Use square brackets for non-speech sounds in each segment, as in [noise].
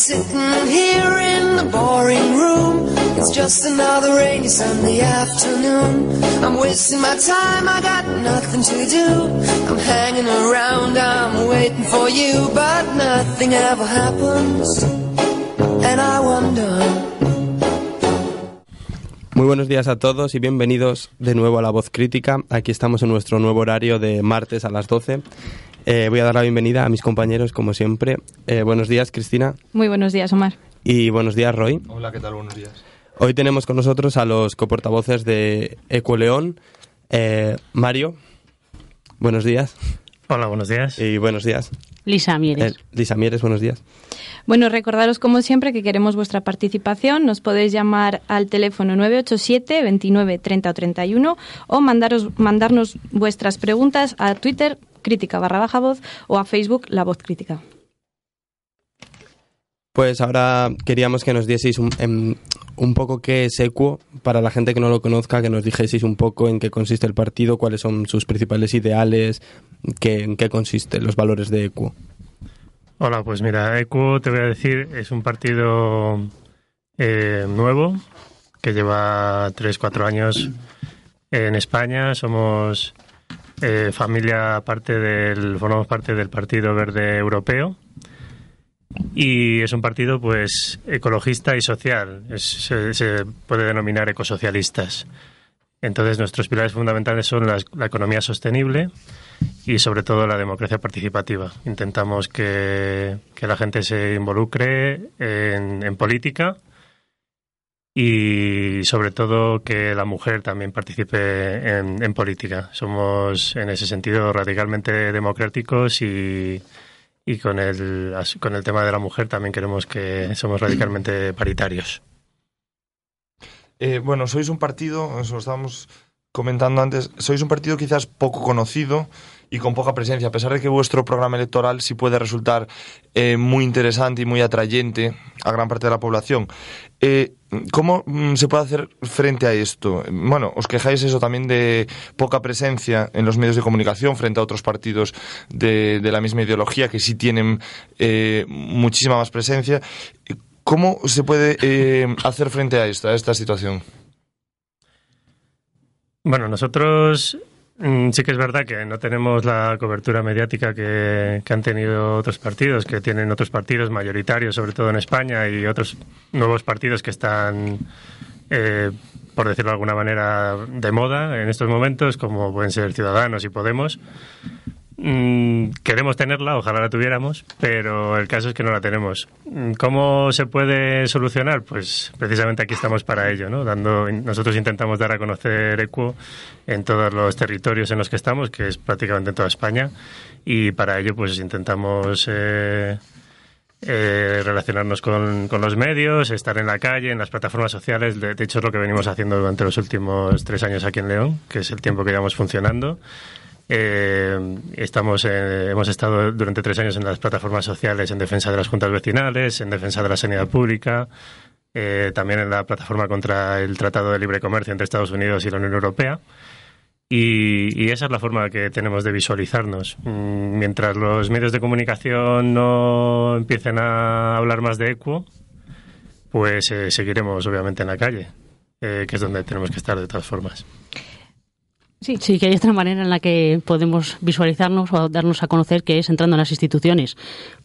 Sitting here in the boring room. It's just another rainy Sunday afternoon. I'm wasting my time, I got nothing to do. I'm hanging around, I'm waiting for you, but nothing ever happens. And I wonder. Muy buenos días a todos y bienvenidos de nuevo a La Voz Crítica. Aquí estamos en nuestro nuevo horario de martes a las 12. Eh, voy a dar la bienvenida a mis compañeros, como siempre. Eh, buenos días, Cristina. Muy buenos días, Omar. Y buenos días, Roy. Hola, ¿qué tal? Buenos días. Hoy tenemos con nosotros a los coportavoces de Ecualeón. Eh, Mario, buenos días. Hola, buenos días. Y buenos días. Lisa Mieres. Eh, Lisa Mieres, buenos días. Bueno, recordaros como siempre que queremos vuestra participación. Nos podéis llamar al teléfono 987 29 30 o 31 o mandaros, mandarnos vuestras preguntas a Twitter crítica barra baja voz o a Facebook la voz crítica. Pues ahora queríamos que nos dieseis un, em, un poco qué es Equo, para la gente que no lo conozca, que nos dijeseis un poco en qué consiste el partido, cuáles son sus principales ideales, qué, en qué consiste los valores de Equo. Hola, pues mira, ECU, te voy a decir, es un partido eh, nuevo que lleva 3-4 años en España. Somos eh, familia parte del, formamos parte del Partido Verde Europeo y es un partido pues ecologista y social. Se, puede denominar ecosocialistas. Entonces nuestros pilares fundamentales son la, economía sostenible y sobre todo la democracia participativa. Intentamos que, la gente se involucre en política y sobre todo que la mujer también participe en, política. Somos en ese sentido radicalmente democráticos y, y con, el, con el tema de la mujer también queremos que somos radicalmente paritarios. Eh, bueno, sois un partido, os lo estábamos comentando antes, sois un partido quizás poco conocido y con poca presencia, a pesar de que vuestro programa electoral sí puede resultar eh, muy interesante y muy atrayente a gran parte de la población. Eh, ¿Cómo mm, se puede hacer frente a esto? Bueno, os quejáis eso también de poca presencia en los medios de comunicación frente a otros partidos de, la misma ideología que sí tienen eh, muchísima más presencia. ¿Cómo se puede eh, hacer frente a esta, a esta situación? Bueno, nosotros sí que es verdad que no tenemos la cobertura mediática que, que han tenido otros partidos, que tienen otros partidos mayoritarios, sobre todo en España, y otros nuevos partidos que están, eh, por decirlo de alguna manera, de moda en estos momentos, como pueden ser Ciudadanos y Podemos. Mm, queremos tenerla, ojalá la tuviéramos, pero el caso es que no la tenemos. Mm, ¿Cómo se puede solucionar? Pues precisamente aquí estamos para ello, ¿no? Dando, nosotros intentamos dar a conocer ECUO en todos los territorios en los que estamos, que es prácticamente en toda España, y para ello pues intentamos eh, eh, relacionarnos con, con los medios, estar en la calle, en las plataformas sociales. De, de hecho, es lo que venimos haciendo durante los últimos tres años aquí en León, que es el tiempo que llevamos funcionando. Eh, estamos, eh, hemos estado durante tres años en las plataformas sociales en defensa de las juntas vecinales, en defensa de la sanidad pública, eh, también en la plataforma contra el Tratado de Libre Comercio entre Estados Unidos y la Unión Europea. Y, y esa es la forma que tenemos de visualizarnos. Mm, Mientras los medios de comunicación no empiecen a hablar más de equo, pues eh, seguiremos obviamente en la calle, eh, que es donde tenemos que estar de todas formas. Sí. sí, que hay otra manera en la que podemos visualizarnos o darnos a conocer que es entrando en las instituciones.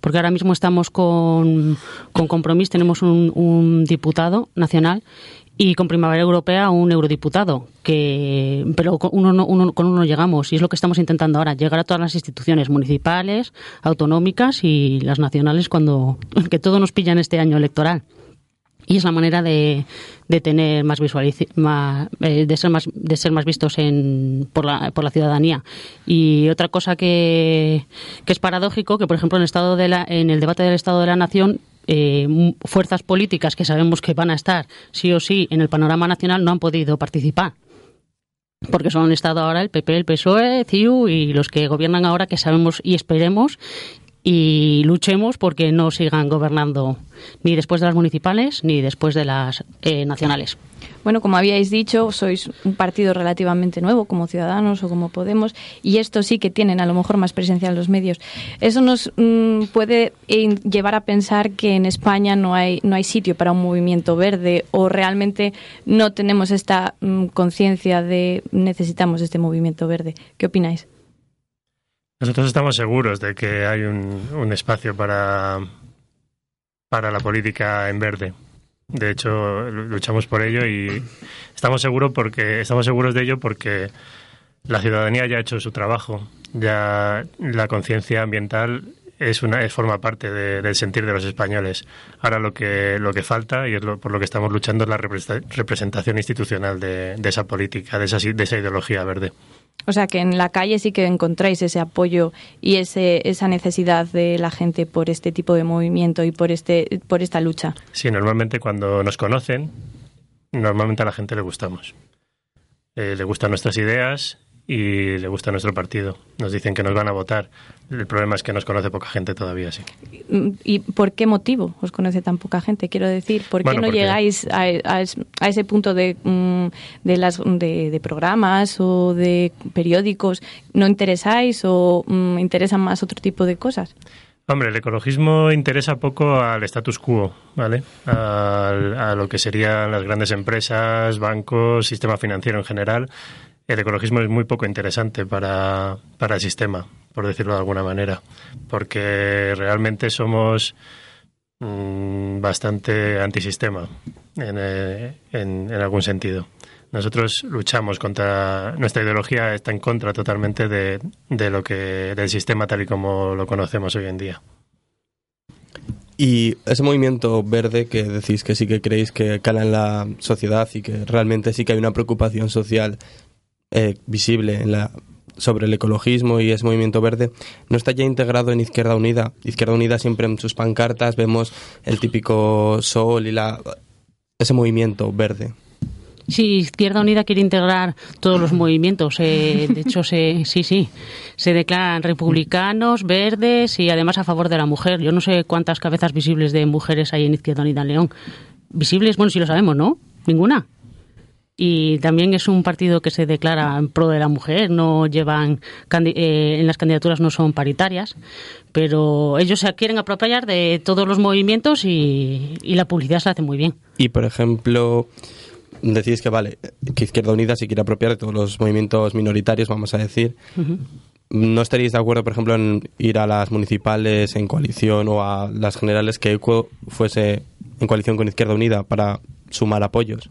Porque ahora mismo estamos con, con Compromís, tenemos un, un diputado nacional y con Primavera Europea un eurodiputado, que, pero con uno, no, uno, con uno no llegamos y es lo que estamos intentando ahora, llegar a todas las instituciones municipales, autonómicas y las nacionales cuando [laughs] que todo nos pilla en este año electoral. Y es la manera de, de tener más más, eh, de ser más de ser más vistos en, por, la, por la ciudadanía. Y otra cosa que, que es paradójico que por ejemplo en el estado de la, en el debate del estado de la nación eh, fuerzas políticas que sabemos que van a estar sí o sí en el panorama nacional no han podido participar. Porque son estado ahora el PP, el PSOE, CIU y los que gobiernan ahora que sabemos y esperemos y luchemos porque no sigan gobernando ni después de las municipales ni después de las eh, nacionales. Bueno, como habíais dicho, sois un partido relativamente nuevo como Ciudadanos o como Podemos y esto sí que tienen a lo mejor más presencia en los medios. Eso nos mm, puede llevar a pensar que en España no hay no hay sitio para un movimiento verde o realmente no tenemos esta mm, conciencia de necesitamos este movimiento verde. ¿Qué opináis? Nosotros estamos seguros de que hay un, espacio para, para la política en verde. De hecho, luchamos por ello y estamos seguros porque estamos seguros de ello porque la ciudadanía ya ha hecho su trabajo. Ya la conciencia ambiental es una es, forma parte del sentir de los españoles. Ahora lo que lo que falta y es por lo que estamos luchando es la representación institucional de, de esa política, de esa, de esa ideología verde. O sea que en la calle sí que encontráis ese apoyo y ese, esa necesidad de la gente por este tipo de movimiento y por, este, por esta lucha. Sí, normalmente cuando nos conocen, normalmente a la gente le gustamos. Eh, le gustan nuestras ideas y le gusta nuestro partido. Nos dicen que nos van a votar. El problema es que nos conoce poca gente todavía, sí. ¿Y por qué motivo os conoce tan poca gente? Quiero decir, ¿por qué no llegáis a, ese punto de, mm, de, las, de, programas o de periódicos? ¿No interesáis o mm, interesan más otro tipo de cosas? Hombre, el ecologismo interesa poco al status quo, ¿vale? a lo que serían las grandes empresas, bancos, sistema financiero en general el ecologismo es muy poco interesante para, para el sistema, por decirlo de alguna manera, porque realmente somos mm, bastante antisistema en, eh, en, en, algún sentido. Nosotros luchamos contra nuestra ideología está en contra totalmente de, de lo que del sistema tal y como lo conocemos hoy en día. Y ese movimiento verde que decís que sí que creéis que cala en la sociedad y que realmente sí que hay una preocupación social eh, visible en la, sobre el ecologismo y ese movimiento verde no está ya integrado en Izquierda Unida. Izquierda Unida siempre en sus pancartas vemos el típico sol y la, ese movimiento verde. Sí, Izquierda Unida quiere integrar todos los movimientos. Eh, de hecho, se, sí, sí, se declaran republicanos, verdes y además a favor de la mujer. Yo no sé cuántas cabezas visibles de mujeres hay en Izquierda Unida en León. Visibles, bueno, sí lo sabemos, ¿no? Ninguna y también es un partido que se declara en pro de la mujer, no llevan eh, en las candidaturas no son paritarias, pero ellos se quieren apropiar de todos los movimientos y, la publicidad se hace muy bien. Y por ejemplo, decís que vale, que Izquierda Unida se quiere apropiar de todos los movimientos minoritarios, vamos a decir. ¿No estaríais de acuerdo, por ejemplo, en ir a las municipales en coalición o a las generales que ECO fuese en coalición con Izquierda Unida para sumar apoyos?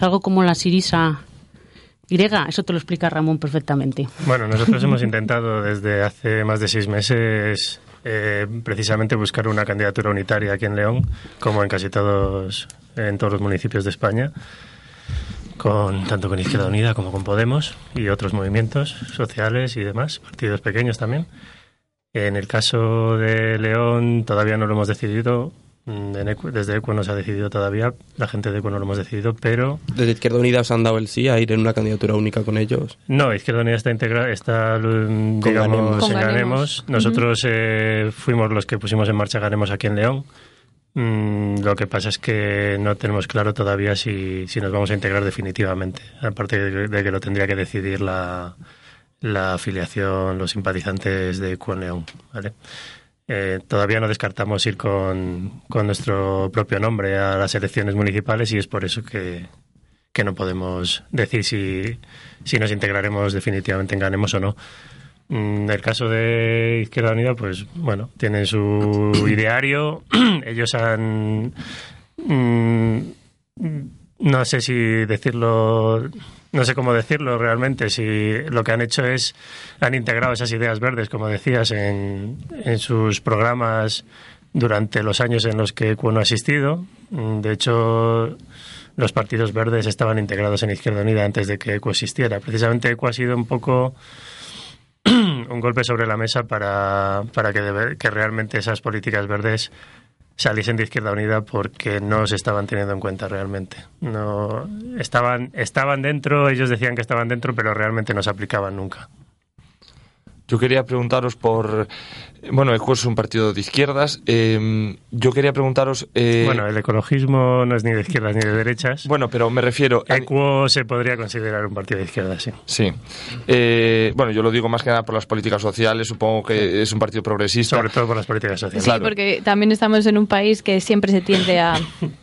Algo como la Sirisa griega, eso te lo explica Ramón perfectamente. Bueno, nosotros [laughs] hemos intentado desde hace más de seis meses eh, precisamente buscar una candidatura unitaria aquí en León, como en casi todos, en todos los municipios de España, con tanto con Izquierda Unida como con Podemos y otros movimientos sociales y demás, partidos pequeños también. En el caso de León todavía no lo hemos decidido. Mm, desde ECO no se ha decidido todavía, la gente de ECO no lo hemos decidido, pero... ¿Desde Izquierda Unida os han dado el sí a ir en una candidatura única con ellos? No, Izquierda Unida está integrada, está, digamos, en Ganemos. Nosotros eh, fuimos los que pusimos en marcha Ganemos aquí en León. Mm, lo que pasa es que no tenemos claro todavía si, si nos vamos a integrar definitivamente, aparte de, que lo tendría que decidir la, la afiliación, los simpatizantes de ECO en León, ¿vale? Eh, todavía no descartamos ir con, nuestro propio nombre a las elecciones municipales y es por eso que, no podemos decir si, si, nos integraremos definitivamente en Ganemos o no. En mm, el caso de Izquierda Unida, pues bueno, tienen su [clears throat] ideario. [clears throat] Ellos han. Mm, no sé si decirlo no sé cómo decirlo realmente, si lo que han hecho es, han integrado esas ideas verdes, como decías, en, en sus programas durante los años en los que ECUO no ha existido. Mm, De hecho, los partidos verdes estaban integrados en Izquierda Unida antes de que ECUO existiera. Precisamente ECUO ha sido un poco [clears throat] un golpe sobre la mesa para, para que, que realmente esas políticas verdes saliesen de Izquierda Unida porque no se estaban teniendo en cuenta realmente. No estaban estaban dentro, ellos decían que estaban dentro, pero realmente no se aplicaban nunca. Yo quería preguntaros por... Bueno, ECUO es un partido de izquierdas. eh, yo quería preguntaros... eh, bueno, el ecologismo no es ni de izquierdas ni de derechas. bueno, pero me refiero... a- ECUO se podría considerar un partido de izquierdas, sí. Sí. Eh, bueno, yo lo digo más que nada por las políticas sociales. Supongo que es un partido progresista. Sobre todo por las políticas sociales. Sí, Claro. porque también estamos en un país que siempre se tiende a,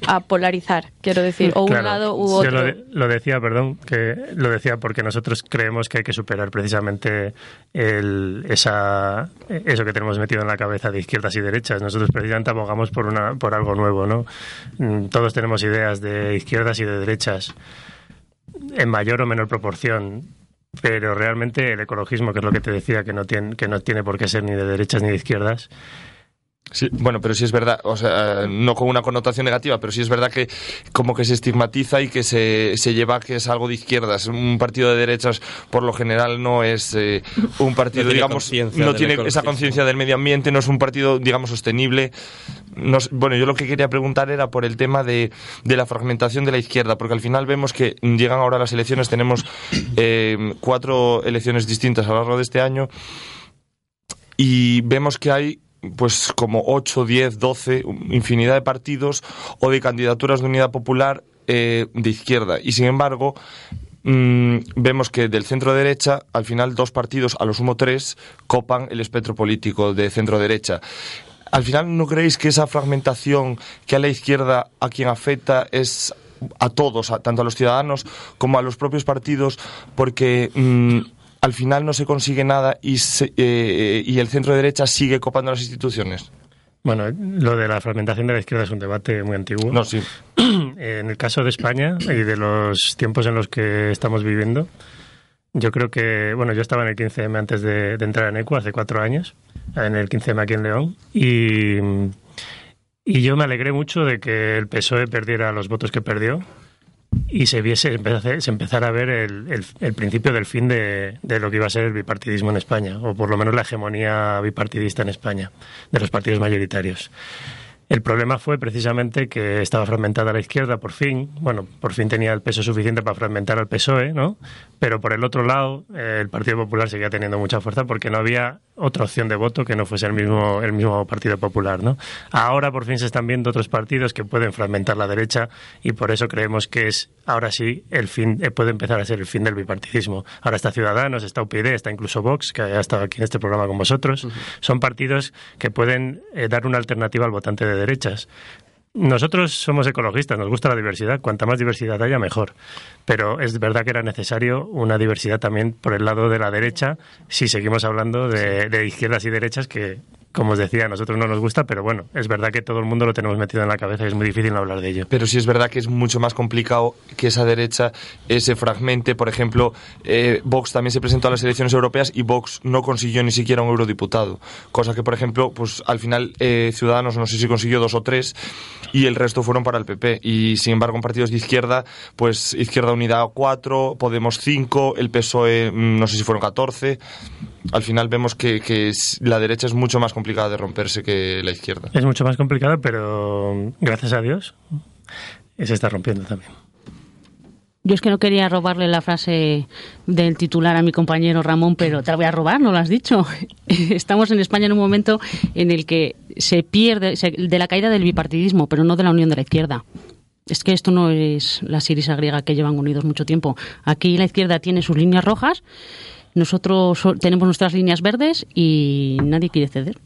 a polarizar, quiero decir, o un Claro. lado u Yo otro. lo, de- lo decía, perdón, que lo decía porque nosotros creemos que hay que superar precisamente el, esa, eso que tenemos metido en la cabeza de izquierdas y derechas. Nosotros precisamente abogamos por, una, por algo nuevo, ¿no? Mm, Todos tenemos ideas de izquierdas y de derechas en mayor o menor proporción. Pero realmente el ecologismo, que es lo que te decía, que no tiene, que no tiene por qué ser ni de derechas ni de izquierdas, Sí, bueno, pero sí es verdad, o sea, no con una connotación negativa, pero sí es verdad que como que se estigmatiza y que se, se lleva que es algo de izquierdas. Un partido de derechas, por lo general, no es eh, un partido, No digamos, no tiene esa conciencia del medio ambiente, no es un partido, digamos, sostenible. Bueno, yo lo que quería preguntar era por el tema de, de la fragmentación de la izquierda, porque al final vemos que llegan ahora las elecciones, tenemos eh, cuatro elecciones distintas a lo largo de este año y vemos que hay pues como 8, 10, 12, infinidad de partidos o de candidaturas de unidad popular eh, de izquierda. Y sin embargo, mm, vemos que del centro derecha, al final dos partidos, a lo sumo tres, copan el espectro político de centro derecha. Al final, ¿no creéis que esa fragmentación que a la izquierda a quien afecta es a todos, tanto a los ciudadanos como a los propios partidos, porque mm, al final no se consigue nada y, se- eh, y el centro derecha sigue copando las instituciones? bueno, lo de la fragmentación de la izquierda es un debate muy antiguo. No, sí. [clears throat] En el caso de España y de los tiempos en los que estamos viviendo, yo creo que, bueno, yo estaba en el 15M antes de, de entrar en ECU hace cuatro años, en el 15M aquí en León, y, y yo me alegré mucho de que el PSOE perdiera los votos que perdió y se viese se empezara a ver el, el- el principio del fin de, de lo que iba a ser el bipartidismo en España, o por lo menos la hegemonía bipartidista en España, de los partidos mayoritarios. El problema fue precisamente que estaba fragmentada la izquierda por fin. Bueno, por fin tenía el peso suficiente para fragmentar al PSOE, ¿no? Pero por el otro lado, eh, el Partido Popular seguía teniendo mucha fuerza porque no había otra opción de voto que no fuese el mismo, el mismo Partido Popular, ¿no? Ahora por fin se están viendo otros partidos que pueden fragmentar la derecha y por eso creemos que es ahora sí el fin, eh, puede empezar a ser el fin del bipartidismo. Ahora está Ciudadanos, está UPyD, está incluso Vox, que ha estado aquí en este programa con vosotros. Son partidos que pueden eh, dar una alternativa al votante de derechas. Nosotros somos ecologistas, nos gusta la diversidad, cuanta más diversidad haya mejor. Pero es verdad que era necesario una diversidad también por el lado de la derecha, si seguimos hablando de, de izquierdas y derechas, que, como os decía, a nosotros no nos gusta, pero bueno, es verdad que todo el mundo lo tenemos metido en la cabeza y es muy difícil hablar de ello. Pero sí es verdad que es mucho más complicado que esa derecha se fragmente. Por ejemplo, eh, Vox también se presentó a las elecciones europeas y Vox no consiguió ni siquiera un eurodiputado. Cosa que, por ejemplo, pues al final eh, Ciudadanos no sé si consiguió dos o tres y el resto fueron para el PP. Y sin embargo, en partidos de izquierda, pues Izquierda Unida cuatro, Podemos cinco, el PSOE mm, no sé si fueron 14. Al final vemos que, que es- la derecha es mucho más complicada de romperse que la izquierda. Es mucho más complicado, pero gracias a Dios se está rompiendo también. Yo es que no quería robarle la frase del titular a mi compañero Ramón, pero te la voy a robar, no lo has dicho. [laughs] Estamos en España en un momento en el que se pierde se- de la caída del bipartidismo, pero no de la unión de la izquierda. Es que esto no es la sirisa griega que llevan unidos mucho tiempo. Aquí la izquierda tiene sus líneas rojas, nosotros so- tenemos nuestras líneas verdes y nadie quiere ceder.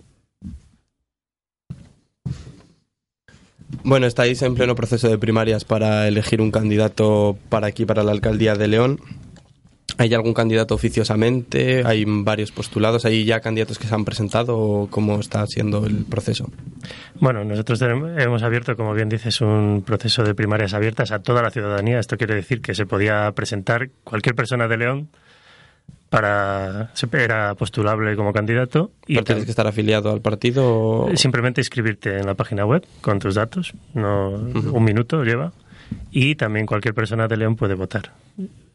Bueno, estáis en pleno proceso de primarias para elegir un candidato para aquí, para la alcaldía de León. ¿Hay algún candidato oficiosamente? ¿Hay varios postulados? ¿Hay ya candidatos que se han presentado? ¿O ¿Cómo está siendo el proceso? Bueno, nosotros hemos abierto, como bien dices, un proceso de primarias abiertas a toda la ciudadanía. Esto quiere decir que se podía presentar cualquier persona de León para era postulable como candidato y ¿Pero tienes que estar afiliado al partido o... simplemente inscribirte en la página web con tus datos no un minuto lleva y también cualquier persona de León puede votar.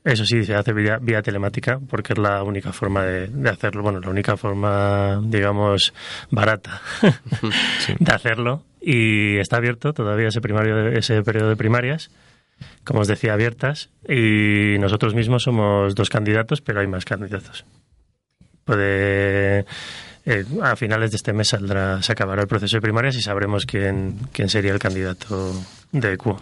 Eso sí se hace vía, vía telemática porque es la única forma de, hacerlo bueno la única forma digamos barata [laughs] de hacerlo y está abierto todavía ese primario ese periodo de primarias como os decía, abiertas y nosotros mismos somos dos candidatos, pero hay más candidatos. Puede, eh, a finales de este mes saldrá, se acabará el proceso de primarias y sabremos quién, quién sería el candidato de ECUO.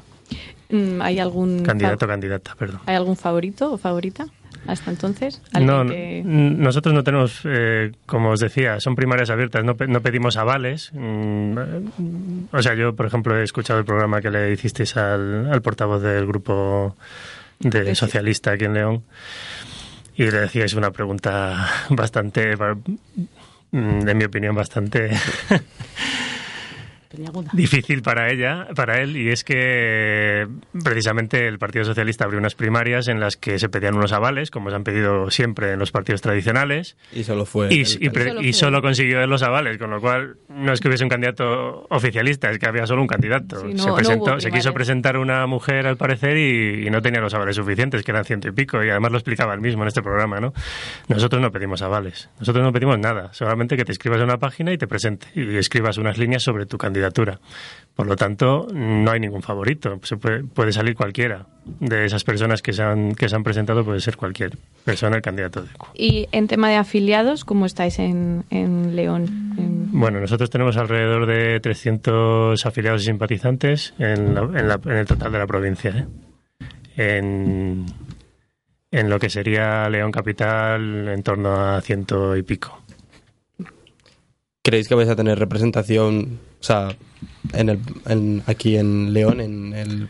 Mm, ¿Hay algún candidato candidata, perdón? ¿Hay algún favorito o favorita? Hasta entonces? No, nosotros no tenemos, eh, como os decía, son primarias abiertas, no, pedimos avales. Mm, o sea, yo, por ejemplo, he escuchado el programa que le hicisteis al, portavoz del grupo de socialista aquí en León y le decíais una pregunta bastante, mm, en mi opinión, bastante [laughs] difícil para ella, para él, y es que precisamente el Partido Socialista abrió unas primarias en las que se pedían unos avales, como se han pedido siempre en los partidos tradicionales. Y solo fue. Y, solo, consiguió los avales, con lo cual no es que hubiese un candidato oficialista, es que había solo un candidato. se, presentó, se quiso presentar una mujer al parecer y, no tenía los avales suficientes, que eran ciento y pico, y además lo explicaba él mismo en este programa, ¿no? Nosotros no pedimos avales, nosotros no pedimos nada, solamente que te escribas en una página y te presente y escribas unas líneas sobre tu candidato por lo tanto, no hay ningún favorito. Se puede, salir cualquiera. De esas personas que se, han, que se han presentado puede ser cualquier persona el candidato de Y en tema de afiliados, ¿cómo estáis en, León? Bueno, nosotros tenemos alrededor de 300 afiliados y simpatizantes en, el total de la provincia. ¿eh? En, en lo que sería León Capital, en torno a ciento y pico. ¿Creéis que vais a tener representación, o sea, en el, aquí en León, en el...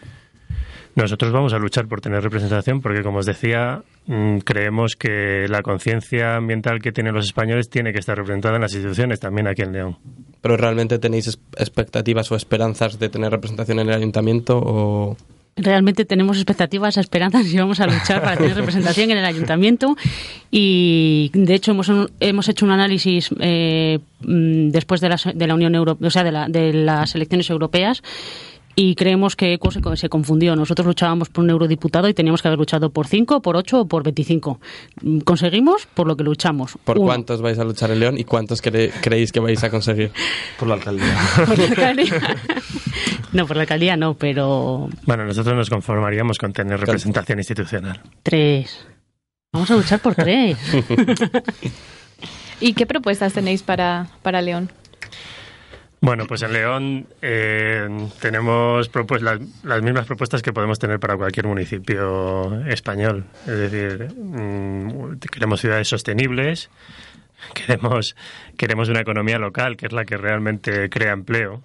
Nosotros vamos a luchar por tener representación porque, como os decía, mm, creemos que la conciencia ambiental que tienen los españoles tiene que estar representada en las instituciones, también aquí en León. ¿Pero realmente tenéis expectativas o esperanzas de tener representación en el ayuntamiento o...? Realmente tenemos expectativas, esperanzas y vamos a luchar para tener [laughs] representación en el ayuntamiento. Y de hecho hemos, hemos hecho un análisis eh, mm, después de la, de la Unión Europea, o sea, de, la, de las elecciones europeas y creemos que ECO se, confundió. Nosotros luchábamos por un eurodiputado y teníamos que haber luchado por 5, por 8 o por 25. Mm, conseguimos por lo que luchamos. ¿Por cuántos vais a luchar en León y cuántos creéis que vais a conseguir? [laughs] Por la alcaldía. ¿Por la alcaldía? [laughs] no, por la alcaldía no, pero... Bueno, nosotros nos conformaríamos con tener representación institucional. Tres. Vamos a luchar por tres. [laughs] ¿Y qué propuestas tenéis para, para León? Bueno, pues en León eh, tenemos las, mismas propuestas que podemos tener para cualquier municipio español. Es decir, mm, queremos ciudades sostenibles, [laughs] queremos, queremos una economía local, que es la que realmente crea empleo,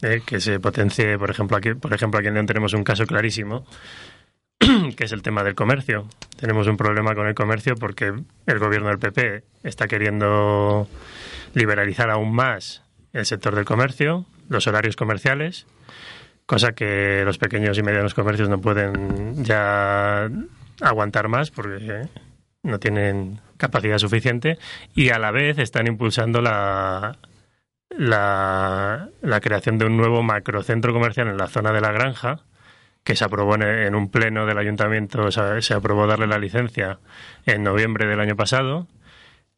eh, que se potencie, por ejemplo, aquí, por ejemplo, aquí en León tenemos un caso clarísimo, [clears throat] que es el tema del comercio. Tenemos un problema con el comercio porque el gobierno del PP está queriendo liberalizar aún más el sector del comercio, los horarios comerciales, cosa que los pequeños y medianos comercios no pueden ya aguantar más porque no tienen capacidad suficiente y a la vez están impulsando la, la, creación de un nuevo macrocentro comercial en la zona de la granja que se aprobó en, un pleno del ayuntamiento, se aprobó darle la licencia en noviembre del año pasado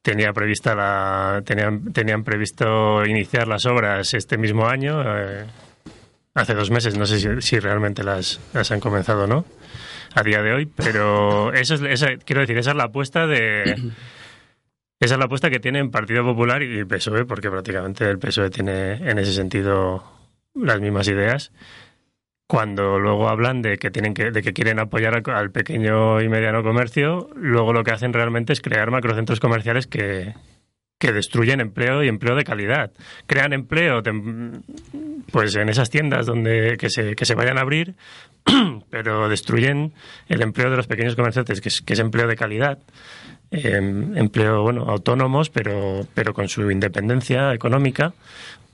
tenía prevista la tenían tenían previsto iniciar las obras este mismo año eh, hace dos meses no sé si, realmente las, las han comenzado o no a día de hoy pero [laughs] eso es esa, quiero decir esa es la apuesta de [clears throat] esa es la apuesta que tienen Partido Popular y PSOE porque prácticamente el PSOE tiene en ese sentido las mismas ideas cuando luego hablan de que tienen que, de que quieren apoyar al, pequeño y mediano comercio, luego lo que hacen realmente es crear macrocentros comerciales que, que destruyen empleo y empleo de calidad. Crean empleo pues en esas tiendas donde que se, que se vayan a abrir, [clears throat] pero destruyen el empleo de los pequeños comerciantes, que es, que es empleo de calidad. Em, empleo bueno autónomos pero pero con su independencia económica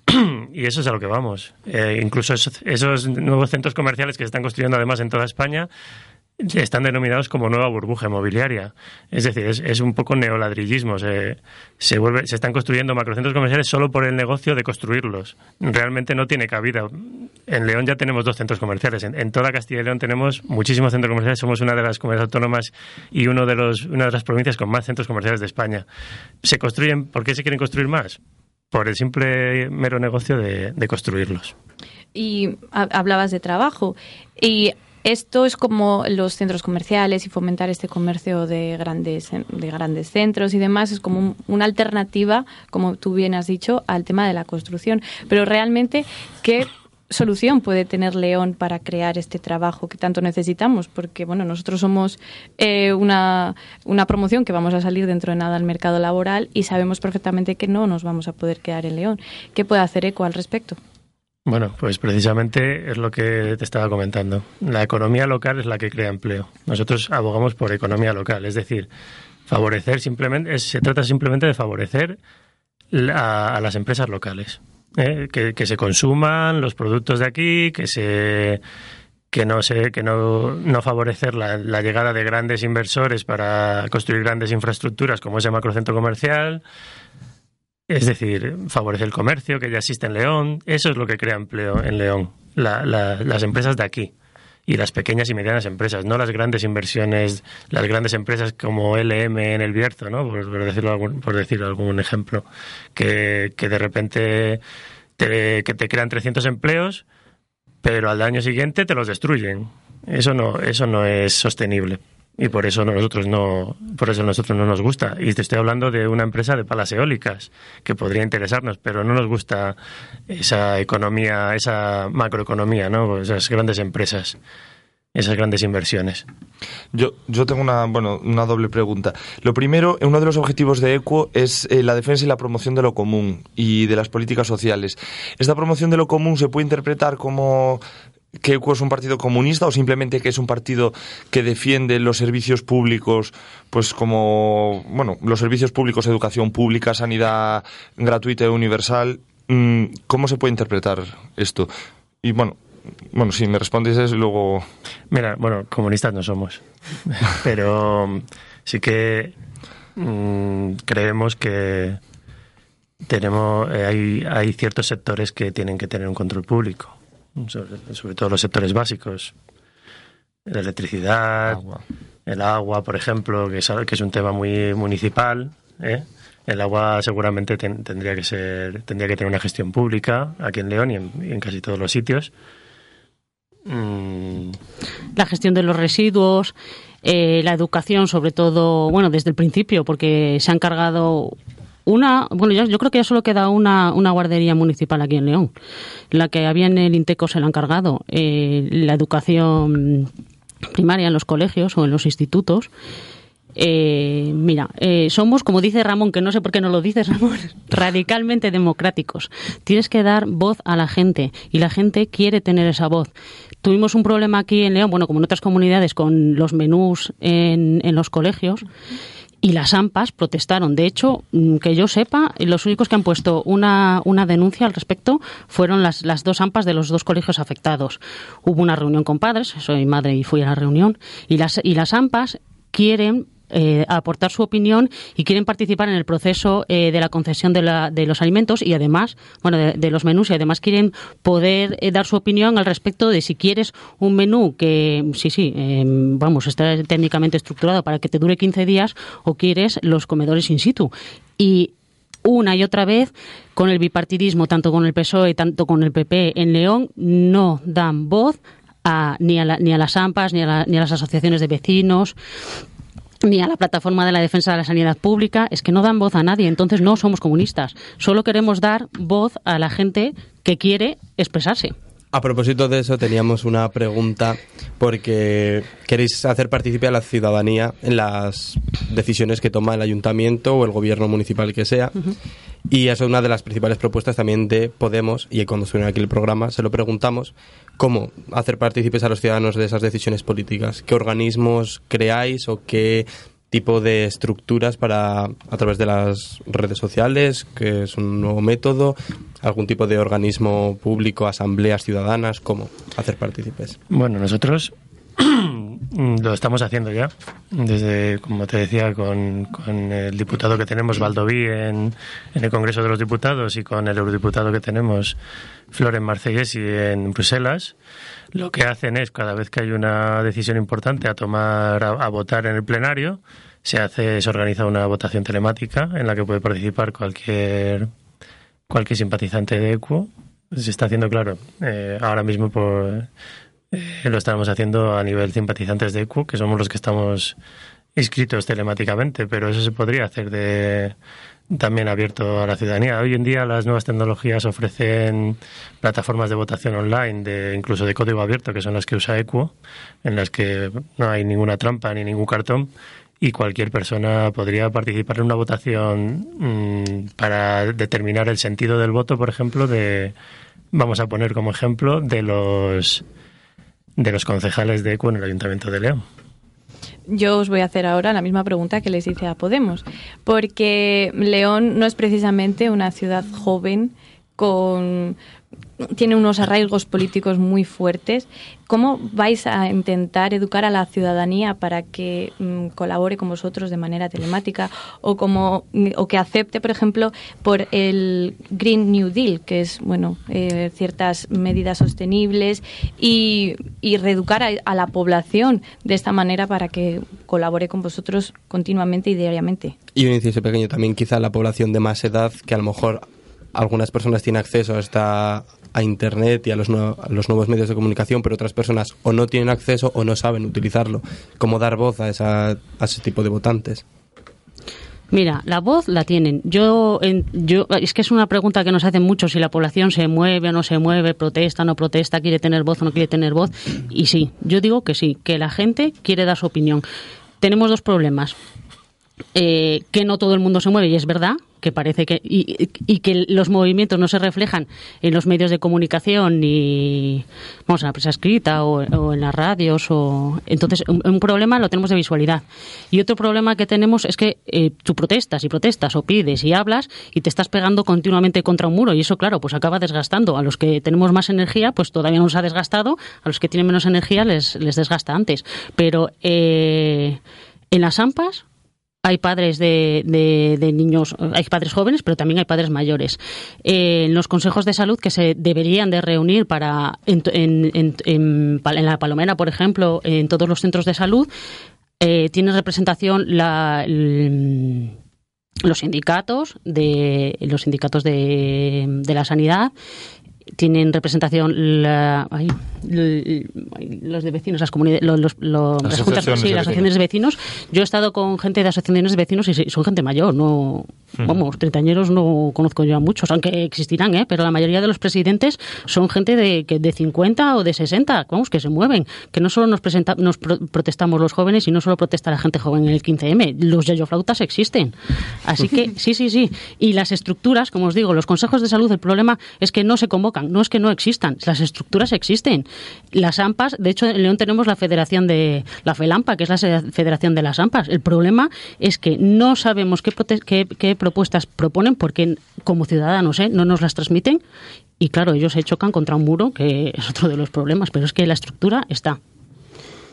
[clears throat] y eso es a lo que vamos. Eh, incluso esos, nuevos centros comerciales que se están construyendo además en toda España están denominados como nueva burbuja inmobiliaria. Es decir, es, un poco neoladrillismo. Se, se, vuelve, se están construyendo macrocentros comerciales solo por el negocio de construirlos. Realmente no tiene cabida. En León ya tenemos dos centros comerciales. En, toda Castilla y León tenemos muchísimos centros comerciales. Somos una de las comunidades autónomas y uno de los, una de las provincias con más centros comerciales de España. ¿Se construyen? ¿Por qué se quieren construir más? Por el simple mero negocio de, construirlos. Y hablabas de trabajo. Y esto es como los centros comerciales y fomentar este comercio de grandes, de grandes centros y demás es como una alternativa, como tú bien has dicho, al tema de la construcción. Pero realmente, ¿qué solución puede tener León para crear este trabajo que tanto necesitamos? Porque, bueno, nosotros somos eh, una, una promoción que vamos a salir dentro de nada al mercado laboral y sabemos perfectamente que no nos vamos a poder quedar en León. ¿Qué puede hacer ECO al respecto? Bueno, pues precisamente es lo que te estaba comentando. La economía local es la que crea empleo. Nosotros abogamos por economía local, es decir, favorecer simplemente, se trata simplemente de favorecer a las empresas locales, ¿eh? que, se consuman los productos de aquí, que se que no se, que no, no favorecer la, la llegada de grandes inversores para construir grandes infraestructuras como ese macrocentro comercial, es decir, favorece el comercio que ya existe en León. Eso es lo que crea empleo en León. las empresas de aquí y las pequeñas y medianas empresas, no las grandes inversiones, las grandes empresas como LM en el Bierzo, ¿no? por, decirlo por decir algún ejemplo, que, que de repente te, que te crean 300 empleos, pero al año siguiente te los destruyen. Eso no, eso no es sostenible y por eso nosotros no por eso nosotros no nos gusta y te estoy hablando de una empresa de palas eólicas que podría interesarnos pero no nos gusta esa economía esa macroeconomía no esas grandes empresas esas grandes inversiones. Yo, yo tengo una, bueno, una doble pregunta. Lo primero, uno de los objetivos de ECUO es eh, la defensa y la promoción de lo común y de las políticas sociales. ¿Esta promoción de lo común se puede interpretar como que es un partido comunista o simplemente que es un partido que defiende los servicios públicos, pues como, bueno, los servicios públicos, educación pública, sanidad gratuita y universal? Mm, ¿Cómo se puede interpretar esto? Y bueno, bueno, si me respondes eso luego... Mira, bueno, comunistas no somos, [laughs] pero sí que mm, creemos que tenemos eh, hay, hay ciertos sectores que tienen que tener un control público sobre, todo los sectores básicos, la electricidad, el agua, por ejemplo, que es, que es un tema muy municipal. ¿eh? El agua seguramente tendría que ser, tendría que tener una gestión pública aquí en León y en, casi todos los sitios. Mm. La gestión de los residuos, eh, la educación, sobre todo, bueno, desde el principio, porque se han cargado una, bueno, yo, creo que ya solo queda una, una guardería municipal aquí en León. La que había en el Inteco se la han cargado. Eh, la educación primaria en los colegios o en los institutos. Eh, mira, eh, somos, como dice Ramón, que no sé por qué no lo dices, Ramón, [laughs] radicalmente democráticos. Tienes que dar voz a la gente y la gente quiere tener esa voz. Tuvimos un problema aquí en León, bueno, como en otras comunidades, con los menús en, en los colegios y las AMPAs protestaron. De hecho, mm, que yo sepa, los únicos que han puesto una, una denuncia al respecto fueron las, las dos AMPAs de los dos colegios afectados. Hubo una reunión con padres, soy madre y fui a la reunión, y las, y las AMPAs quieren eh, aportar su opinión y quieren participar en el proceso eh, de la concesión de, la, de, los alimentos y además, bueno, de, los menús y además quieren poder eh, dar su opinión al respecto de si quieres un menú que, sí, sí, em, vamos, está técnicamente estructurado para que te dure 15 días o quieres los comedores in situ. Y una y otra vez con el bipartidismo, tanto con el PSOE, tanto con el PP en León, no dan voz a, ni, a ni a las AMPAs, ni a, ni a las asociaciones de vecinos, ni a la plataforma de la defensa de la sanidad pública, es que no dan voz a nadie, entonces no somos comunistas. Solo queremos dar voz a la gente que quiere expresarse. A propósito de eso, teníamos una pregunta porque queréis hacer partícipe a la ciudadanía en las decisiones que toma el ayuntamiento o el gobierno municipal que sea. Y esa es una de las principales propuestas también de Podemos, y cuando estuvieron aquí el programa se lo preguntamos, cómo hacer partícipes a los ciudadanos de esas decisiones políticas. ¿Qué organismos creáis o qué tipo de estructuras para a través de las redes sociales, que es un nuevo método, algún tipo de organismo público, asambleas ciudadanas, cómo hacer partícipes. Bueno, nosotros [clears throat] lo estamos haciendo ya. Desde, como te decía, con, el diputado que tenemos, Valdoví, en, el Congreso de los Diputados y con el eurodiputado que tenemos, Floren Marcellesi, en Bruselas. Lo que hacen es, cada vez que hay una decisión importante a tomar, a, a votar en el plenario, se hace, se organiza una votación telemática en la que puede participar cualquier, cualquier simpatizante de ECUO. Se está haciendo, claro, eh, ahora mismo por eh, lo estamos haciendo a nivel simpatizantes de ECU, que somos los que estamos inscritos telemáticamente, pero eso se podría hacer de también abierto a la ciudadanía. Hoy en día las nuevas tecnologías ofrecen plataformas de votación online, de incluso de código abierto, que son las que usa ECU, en las que no hay ninguna trampa ni ningún cartón y cualquier persona podría participar en una votación mmm, para determinar el sentido del voto, por ejemplo, de vamos a poner como ejemplo de los de los concejales de ECU en el Ayuntamiento de León. Yo os voy a hacer ahora la misma pregunta que les hice a Podemos, porque León no es precisamente una ciudad joven con tiene unos arraigos políticos muy fuertes. ¿Cómo vais a intentar educar a la ciudadanía para que mm, colabore con vosotros de manera telemática o como o que acepte, por ejemplo, por el Green New Deal, que es bueno eh, ciertas medidas sostenibles y, y reeducar a, a, la población de esta manera para que colabore con vosotros continuamente y diariamente? Y un inciso pequeño también, quizá la población de más edad que a lo mejor algunas personas tienen acceso hasta a Internet y a los, nuevos medios de comunicación, pero otras personas o no tienen acceso o no saben utilizarlo. ¿Cómo dar voz a, esa, a ese tipo de votantes? Mira, la voz la tienen. Yo, yo, es que es una pregunta que nos hacen mucho si la población se mueve o no se mueve, protesta o no protesta, quiere tener voz o no quiere tener voz. Y sí, yo digo que sí, que la gente quiere dar su opinión. Tenemos dos problemas. Eh, que no todo el mundo se mueve y es verdad que parece que y, y, que los movimientos no se reflejan en los medios de comunicación ni vamos en la prensa escrita o, en las radios o entonces un, un, problema lo tenemos de visualidad. Y otro problema que tenemos es que eh, tú protestas y protestas o pides y hablas y te estás pegando continuamente contra un muro y eso claro pues acaba desgastando. A los que tenemos más energía pues todavía nos ha desgastado a los que tienen menos energía les les desgasta antes. Pero eh, en las AMPAs hay padres de, de, niños, hay padres jóvenes, pero también hay padres mayores. Eh, los consejos de salud que se deberían de reunir para en, la Palomera, por ejemplo, en todos los centros de salud, eh, tiene representación la, los sindicatos de los sindicatos de, de la sanidad tienen representación la, ay, los de vecinos, las comunidades, los, los, los, las, juntas, sí, las asociaciones de vecinos. Yo he estado con gente de asociaciones de vecinos y son gente mayor, no. Vamos, treintañeros no conozco yo a muchos, aunque existirán, ¿eh? pero la mayoría de los presidentes son gente de, de 50 o de 60, vamos, que se mueven, que no solo nos, presenta, nos pro, protestamos los jóvenes y no solo protesta la gente joven en el 15M, los yayoflautas existen. Así que sí, sí, sí. Y las estructuras, como os digo, los consejos de salud, el problema es que no se convocan, no es que no existan, las estructuras existen. Las AMPAs, de hecho en León tenemos la federación de la FELAMPA, que es la federación de las AMPAs. El problema es que no sabemos qué, qué, qué propuestas proponen porque como ciudadanos ¿eh? no nos las transmiten y claro, ellos se chocan contra un muro, que es otro de los problemas, pero es que la estructura está.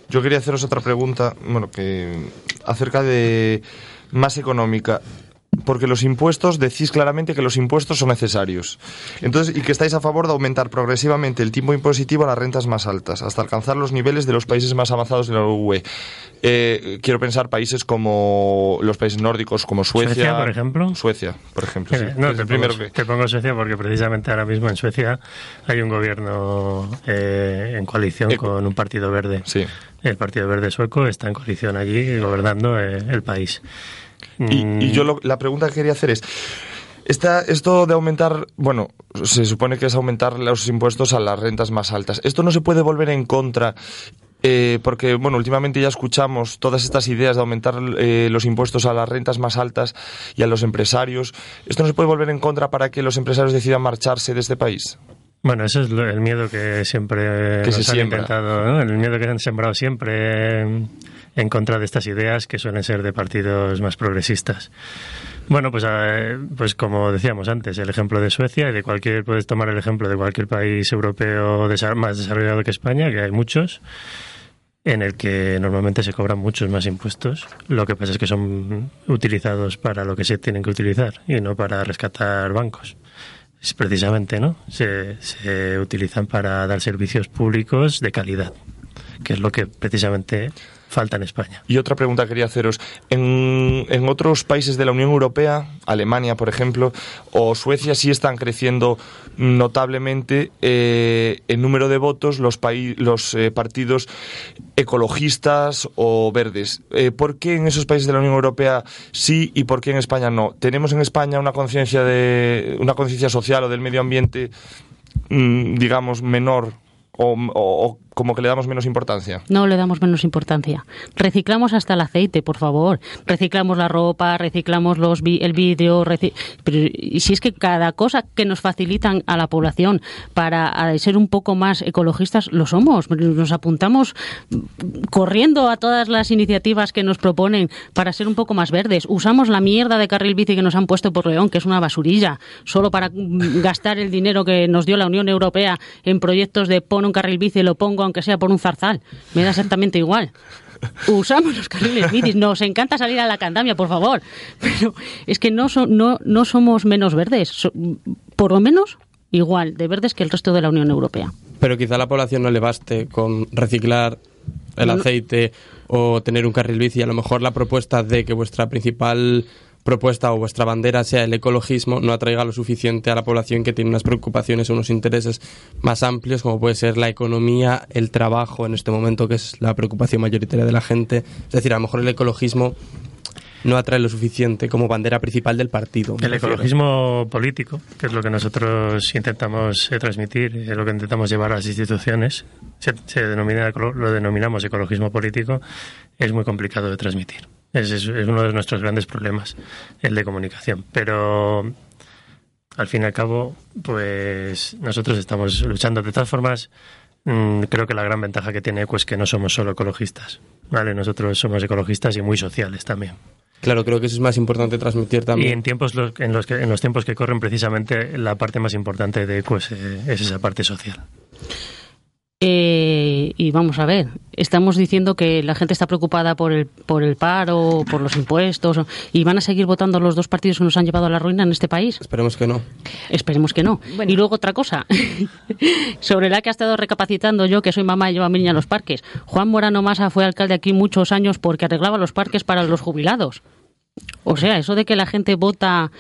Yo quería haceros otra pregunta, bueno, que acerca de más económica porque los impuestos, decís claramente que los impuestos son necesarios. Entonces, y que estáis a favor de aumentar progresivamente el tipo impositivo a las rentas más altas, hasta alcanzar los niveles de los países más avanzados de la UE. Eh, quiero pensar países como los países nórdicos, como Suecia. Suecia, por ejemplo. Suecia, por ejemplo. Sí. No, te, primero pongo, que... te pongo Suecia porque precisamente ahora mismo en Suecia hay un gobierno eh, en coalición con un partido verde. Sí. El Partido Verde Sueco está en coalición allí gobernando eh, el país. Y, y yo lo, la pregunta que quería hacer es, esta, esto de aumentar, bueno, se supone que es aumentar los impuestos a las rentas más altas. ¿Esto no se puede volver en contra eh, porque bueno, últimamente ya escuchamos todas estas ideas de aumentar eh, los impuestos a las rentas más altas y a los empresarios. ¿Esto no se puede volver en contra para que los empresarios decidan marcharse de este país? Bueno, eso es lo, el miedo que siempre que se han siembra. intentado, ¿no? el miedo que se han sembrado siempre en contra de estas ideas que suelen ser de partidos más progresistas. Bueno, pues, eh, pues como decíamos antes, el ejemplo de Suecia y de cualquier, puedes tomar el ejemplo de cualquier país europeo más desarrollado que España, que hay muchos. en el que normalmente se cobran muchos más impuestos. Lo que pasa es que son utilizados para lo que se tienen que utilizar y no para rescatar bancos. Precisamente, ¿no? Se, se utilizan para dar servicios públicos de calidad, que es lo que precisamente falta en España. Y otra pregunta quería haceros. En, en, otros países de la Unión Europea, Alemania, por ejemplo, o Suecia, sí están creciendo notablemente eh, el número de votos los, los eh, partidos ecologistas o verdes. Eh, ¿Por qué en esos países de la Unión Europea sí y por qué en España no? ¿Tenemos en España una conciencia de una conciencia social o del medio ambiente, mmm, digamos, menor o, como que le damos menos importancia. No le damos menos importancia. Reciclamos hasta el aceite, por favor. Reciclamos la ropa, reciclamos los vi el vídeo. Pero y si es que cada cosa que nos facilitan a la población para ser un poco más ecologistas, lo somos. Nos apuntamos corriendo a todas las iniciativas que nos proponen para ser un poco más verdes. Usamos la mierda de carril bici que nos han puesto por León, que es una basurilla, solo para gastar el dinero que nos dio la Unión Europea en proyectos de pon un carril bici lo pongo aunque sea por un zarzal. Me da exactamente igual. Usamos los carriles bicis. Nos encanta salir a la candamia, por favor. Pero es que no, so, no, no somos menos verdes. So, por lo menos igual de verdes que el resto de la Unión Europea. Pero quizá a la población no le baste con reciclar el aceite o tener un carril bici. A lo mejor la propuesta de que vuestra principal propuesta o vuestra bandera sea el ecologismo no atraiga lo suficiente a la población que tiene unas preocupaciones o unos intereses más amplios como puede ser la economía, el trabajo en este momento que es la preocupación mayoritaria de la gente. Es decir, a lo mejor el ecologismo no atrae lo suficiente como bandera principal del partido. El ecologismo político, que es lo que nosotros intentamos eh, transmitir, es lo que intentamos llevar a las instituciones, se, se denomina, lo denominamos ecologismo político, es muy complicado de transmitir. Es, es, es, uno de nuestros grandes problemas, el de comunicación. Pero al fin y al cabo, pues nosotros estamos luchando. De todas formas, mmm, creo que la gran ventaja que tiene ECO es que no somos solo ecologistas. ¿vale? Nosotros somos ecologistas y muy sociales también. Claro, creo que eso es más importante transmitir también. Y en tiempos los, en los que en los tiempos que corren precisamente la parte más importante de ECO es, es esa parte social. Eh, y vamos a ver, estamos diciendo que la gente está preocupada por el, por el paro, por los impuestos, y van a seguir votando los dos partidos que nos han llevado a la ruina en este país. Esperemos que no. Esperemos que no. Bueno. Y luego otra cosa, [laughs] sobre la que ha estado recapacitando yo, que soy mamá y llevo a mi niña a los parques. Juan Morano Masa fue alcalde aquí muchos años porque arreglaba los parques para los jubilados. O sea, eso de que la gente vota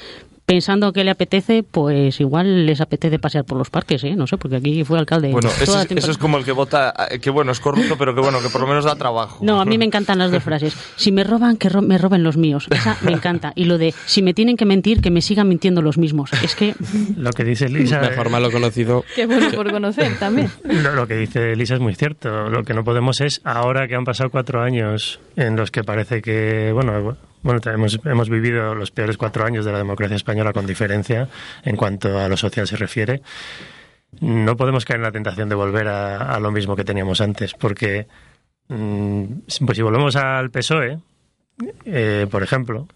pensando que le apetece, pues igual les apetece pasear por los parques, ¿eh? No sé, porque aquí fue alcalde. Bueno, eso es, eso es, como el que vota, que bueno, es corrupto, pero que bueno, que por lo menos da trabajo. No, a mí me encantan las dos frases. Si me roban, que ro me roben los míos. Esa me encanta. Y lo de, si me tienen que mentir, que me sigan mintiendo los mismos. Es que... Lo que dice Lisa... Mejor malo conocido. Qué bueno por conocer también. Lo, lo que dice Lisa es muy cierto. Lo que no podemos es, ahora que han pasado cuatro años en los que parece que, bueno, bueno, hemos, vivido los peores cuatro años de la democracia española con diferencia en cuanto a lo social se refiere. No podemos caer en la tentación de volver a, lo mismo que teníamos antes, porque mmm, pues si volvemos al PSOE, eh, por ejemplo,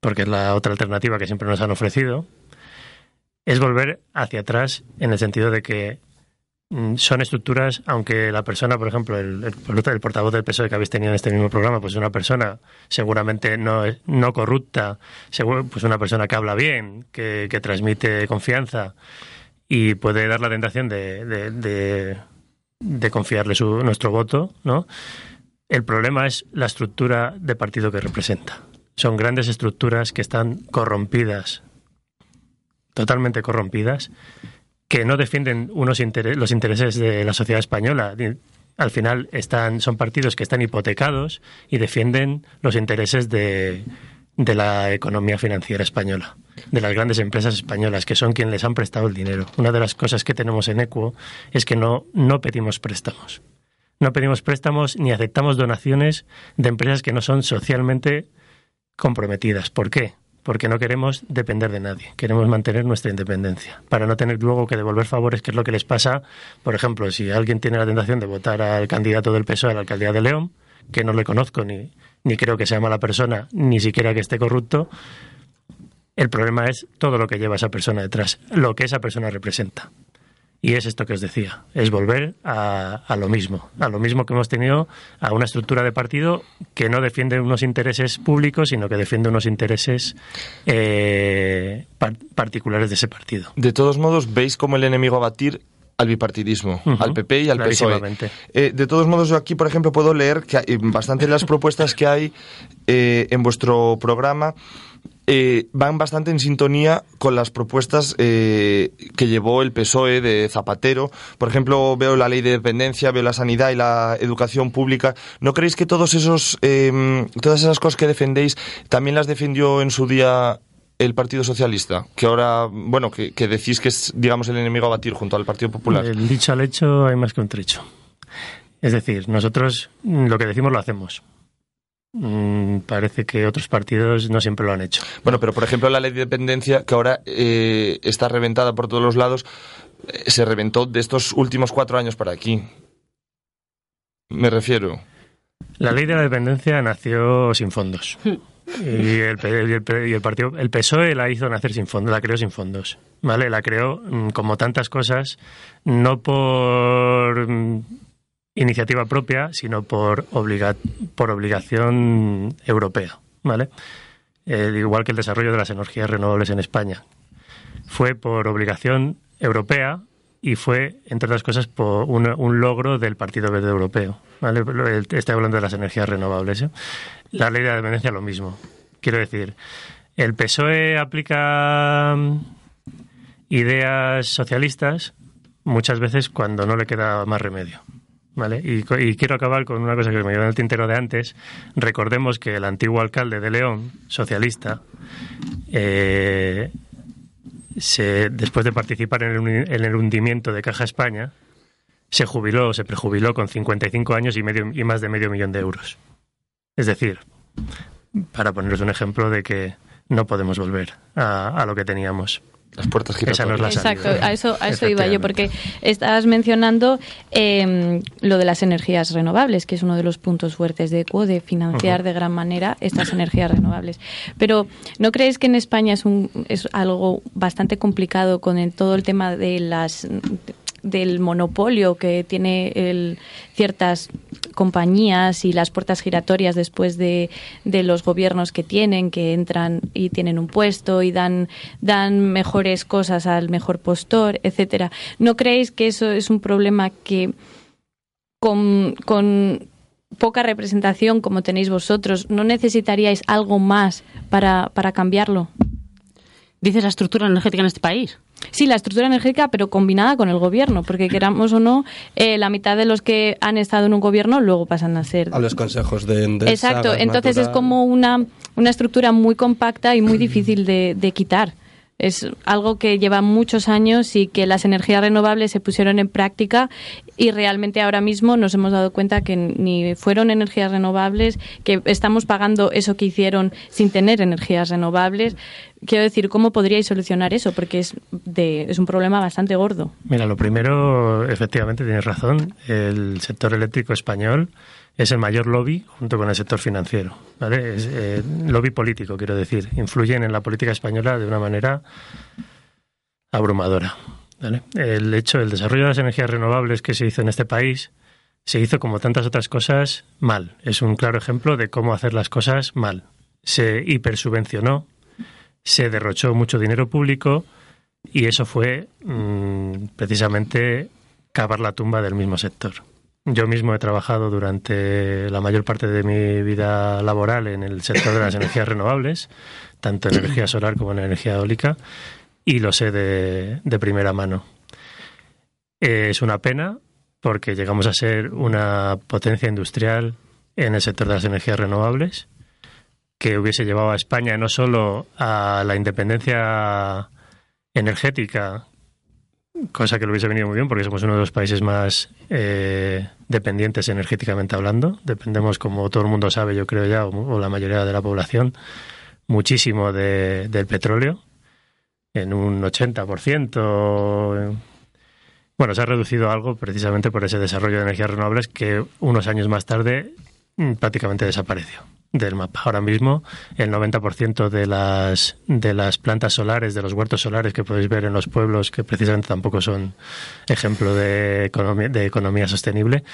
porque es la otra alternativa que siempre nos han ofrecido, es volver hacia atrás en el sentido de que son estructuras, aunque la persona, por ejemplo, el, el, portavoz del PSOE que habéis tenido en este mismo programa, pues es una persona seguramente no, no corrupta, seguro, pues una persona que habla bien, que, transmite confianza y puede dar la tentación de, de, de, de confiarle su, nuestro voto, ¿no? El problema es la estructura de partido que representa. Son grandes estructuras que están corrompidas, totalmente corrompidas, que no defienden unos los intereses de la sociedad española. Al final están, son partidos que están hipotecados y defienden los intereses de, de la economía financiera española, de las grandes empresas españolas, que son quienes les han prestado el dinero. Una de las cosas que tenemos en Equo es que no, no pedimos préstamos. No pedimos préstamos ni aceptamos donaciones de empresas que no son socialmente comprometidas. ¿Por qué? Porque no queremos depender de nadie, queremos mantener nuestra independencia, para no tener luego que devolver favores, que es lo que les pasa, por ejemplo, si alguien tiene la tentación de votar al candidato del PSOE a la alcaldía de León, que no le conozco ni, ni creo que sea mala persona, ni siquiera que esté corrupto, el problema es todo lo que lleva esa persona detrás, lo que esa persona representa. Y es esto que os decía, es volver a, a, lo mismo, a lo mismo que hemos tenido, a una estructura de partido que no defiende unos intereses públicos, sino que defiende unos intereses eh, par particulares de ese partido. De todos modos, veis como el enemigo a batir al bipartidismo, uh -huh. al PP y al PSOE. Eh, de todos modos, yo aquí, por ejemplo, puedo leer que hay bastante las propuestas que hay eh, en vuestro programa eh, van bastante en sintonía con las propuestas eh, que llevó el PSOE de Zapatero. Por ejemplo, veo la ley de dependencia, veo la sanidad y la educación pública. ¿No creéis que todos esos, eh, todas esas cosas que defendéis también las defendió en su día el Partido Socialista, que ahora, bueno, que, decís que es, digamos, el enemigo a batir junto al Partido Popular. El dicho al hecho hay más que un trecho. Es decir, nosotros lo que decimos lo hacemos. Mm, parece que otros partidos no siempre lo han hecho. Bueno, pero por ejemplo la ley de dependencia, que ahora eh, está reventada por todos los lados, eh, se reventó de estos últimos cuatro años para aquí. Me refiero. La ley de la dependencia nació sin fondos. Y el, y, el, y el, partido, el PSOE la hizo nacer sin fondos, la creó sin fondos, ¿vale? La creó mm, como tantas cosas, no por mm, iniciativa propia, sino por, obliga por obligación europea, ¿vale? Eh, igual que el desarrollo de las energías renovables en España. Fue por obligación europea y fue, entre otras cosas, por un, un logro del Partido Verde Europeo. ¿vale? Estoy hablando de las energías renovables. ¿eh? La ley de la dependencia lo mismo. Quiero decir, el PSOE aplica mm, ideas socialistas muchas veces cuando no le queda más remedio. ¿Vale? Y, quiero acabar con una cosa que me quedó en el tintero de antes. Recordemos que el antiguo alcalde de León, socialista, eh, se, después de participar en el, en el, hundimiento de Caja España, se jubiló, se prejubiló con 55 años y, medio, y más de medio millón de euros. Es decir, para poneros un ejemplo de que no podemos volver a lo que teníamos las puertas giratorias. Esa no es la Exacto, a eso, a eso iba yo, porque estabas mencionando eh, lo de las energías renovables, que es uno de los puntos fuertes de ECO, de financiar uh -huh. de gran manera estas energías renovables. Pero ¿no creéis que en España es, un, es algo bastante complicado con el, todo el tema de las del monopolio que tiene el, ciertas compañías y las puertas giratorias después de, de, los gobiernos que tienen, que entran y tienen un puesto y dan, dan mejores cosas al mejor postor, etcétera. ¿No creéis que eso es un problema que con, con poca representación como tenéis vosotros, no necesitaríais algo más para, para cambiarlo? ¿Dices la estructura energética en este país? Sí, la estructura energética, pero combinada con el gobierno, porque queramos o no, eh, la mitad de los que han estado en un gobierno luego pasan a ser. A los consejos de. de Exacto, entonces natural. es como una, una estructura muy compacta y muy [clears throat] difícil de, de quitar. Es algo que lleva muchos años y que las energías renovables se pusieron en práctica y realmente ahora mismo nos hemos dado cuenta que ni fueron energías renovables, que estamos pagando eso que hicieron sin tener energías renovables. Quiero decir, ¿cómo podríais solucionar eso? Porque es, de, es un problema bastante gordo. Mira, lo primero, efectivamente, tienes razón. El sector eléctrico español es el mayor lobby junto con el sector financiero. ¿vale? Es, eh, lobby político, quiero decir. Influyen en la política española de una manera abrumadora. ¿vale? El hecho, el desarrollo de las energías renovables que se hizo en este país se hizo como tantas otras cosas mal. Es un claro ejemplo de cómo hacer las cosas mal. Se hipersubvencionó, se derrochó mucho dinero público y eso fue mmm, precisamente cavar la tumba del mismo sector. Yo mismo he trabajado durante la mayor parte de mi vida laboral en el sector de las [coughs] energías renovables, tanto en energía solar como en energía eólica, y lo sé de, de primera mano. Es una pena porque llegamos a ser una potencia industrial en el sector de las energías renovables que hubiese llevado a España no solo a la independencia energética cosa que le hubiese venido muy bien porque somos uno de los países más eh, dependientes energéticamente hablando. Dependemos, como todo el mundo sabe, yo creo ya, o, o la mayoría de la población, muchísimo de, del petróleo, en un 80%. Bueno, se ha reducido algo precisamente por ese desarrollo de energías renovables que unos años más tarde mm, prácticamente desapareció. Del mapa. Ahora mismo el 90% de las, de las plantas solares, de los huertos solares que podéis ver en los pueblos, que precisamente tampoco son ejemplo de economía, sostenible,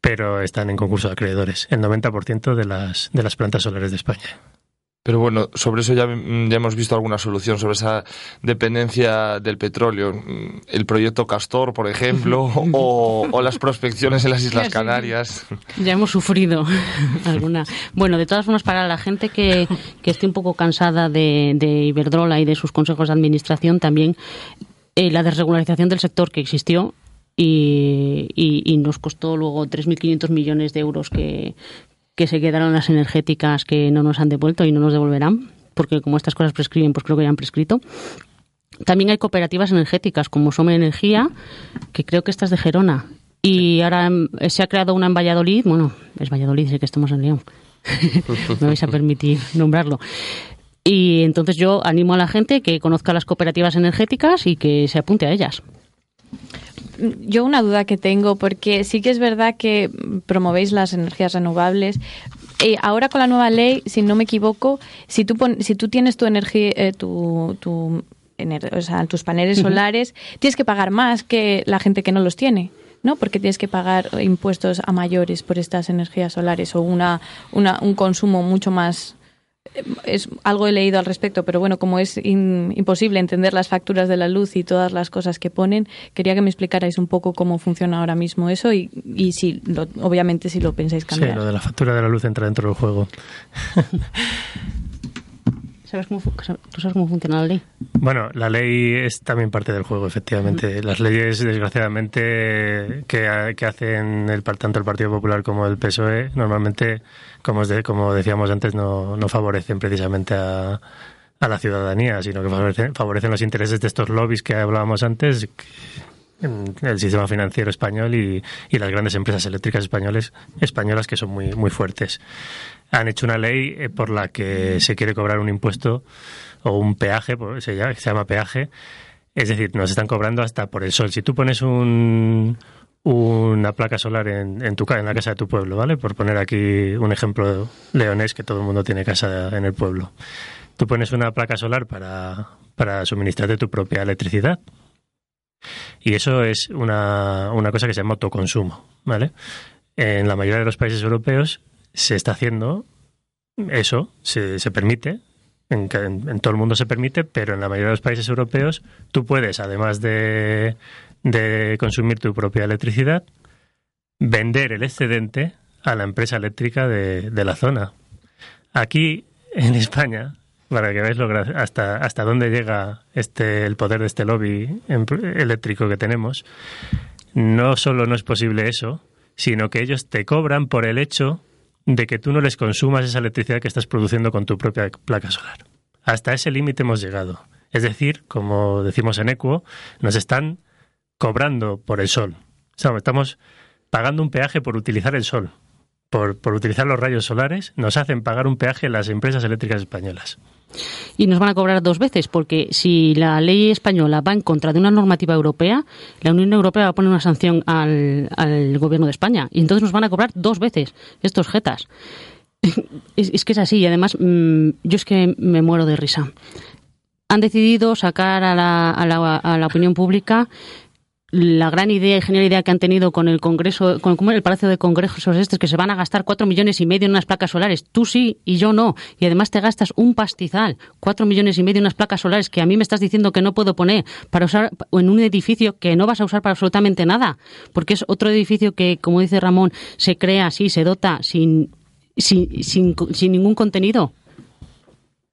pero están en concurso de acreedores. El 90% de las, de las plantas solares de España. Pero bueno, sobre eso ya, ya, hemos visto alguna solución, sobre esa dependencia del petróleo. El proyecto Castor, por ejemplo, o, o las prospecciones en las Islas Canarias. Ya hemos sufrido [laughs] alguna. Bueno, de todas formas, para la gente que, que esté un poco cansada de, de Iberdrola y de sus consejos de administración, también eh, la desregularización del sector que existió y, y, y, nos costó luego 3.500 millones de euros que, que se quedaron las energéticas que no nos han devuelto y no nos devolverán, porque como estas cosas prescriben, pues creo que ya han prescrito. También hay cooperativas energéticas como Some Energía, que creo que esta es de Gerona. Y ahora se ha creado una en Valladolid, bueno, es Valladolid, sé que estamos en León. [laughs] Me vais a permitir nombrarlo. Y entonces yo animo a la gente que conozca las cooperativas energéticas y que se apunte a ellas yo una duda que tengo, porque sí que es verdad que promovéis las energías renovables. Eh, ahora con la nueva ley, si no me equivoco, si tú, pon, si tú tienes tu energía, eh, tu, tu o sea, tus paneles uh -huh. solares, tienes que pagar más que la gente que no los tiene. ¿no? Porque tienes que pagar impuestos a mayores por estas energías solares o una, una un consumo mucho más es algo he leído al respecto, pero bueno, como es in, imposible entender las facturas de la luz y todas las cosas que ponen, quería que me explicarais un poco cómo funciona ahora mismo eso y, y si, lo, obviamente, si lo pensáis cambiar. Sí, lo de la factura de la luz entra dentro del juego. [laughs] ¿Sabes cómo, ¿Tú sabes cómo funciona la ley? Bueno, la ley es también parte del juego, efectivamente. Las leyes, desgraciadamente, que, que hacen el, tanto el Partido Popular como el PSOE, normalmente, como, de, como decíamos antes, no, no favorecen precisamente a, a, la ciudadanía, sino que favorecen, favorecen los intereses de estos lobbies que hablábamos antes, el sistema financiero español y, y, las grandes empresas eléctricas españoles, españolas que son muy, muy fuertes han hecho una ley por la que se quiere cobrar un impuesto o un peaje, se llama, se llama peaje. Es decir, nos están cobrando hasta por el sol. Si tú pones un, una placa solar en, en, tu, en la casa de tu pueblo, ¿vale? Por poner aquí un ejemplo leonés, que todo el mundo tiene casa en el pueblo. Tú pones una placa solar para, para suministrarte tu propia electricidad. Y eso es una, una cosa que se llama autoconsumo, ¿vale? En la mayoría de los países europeos se está haciendo eso, se, se permite, en, en, todo el mundo se permite, pero en la mayoría de los países europeos tú puedes, además de, de consumir tu propia electricidad, vender el excedente a la empresa eléctrica de, de la zona. Aquí, en España, para que veáis lo, hasta, hasta dónde llega este, el poder de este lobby eléctrico que tenemos, no solo no es posible eso, sino que ellos te cobran por el hecho de que tú no les consumas esa electricidad que estás produciendo con tu propia placa solar. Hasta ese límite hemos llegado. Es decir, como decimos en Equo, nos están cobrando por el sol. Estamos pagando un peaje por utilizar el sol, por, utilizar los rayos solares, nos hacen pagar un peaje las empresas eléctricas españolas. Y nos van a cobrar dos veces, porque si la ley española va en contra de una normativa europea, la Unión Europea va a poner una sanción al, gobierno de España. Y entonces nos van a cobrar dos veces estos jetas. [laughs] Es, que es así, y además mmm, yo es que me muero de risa. Han decidido sacar a la, a la, a la opinión pública la gran idea y genial idea que han tenido con el Congreso, con el Palacio de Congresos estos, que se van a gastar cuatro millones y medio en unas placas solares. Tú sí y yo no. Y además te gastas un pastizal, cuatro millones y medio en unas placas solares que a mí me estás diciendo que no puedo poner para usar en un edificio que no vas a usar para absolutamente nada. Porque es otro edificio que, como dice Ramón, se crea así, se dota sin, sin, sin, sin ningún contenido.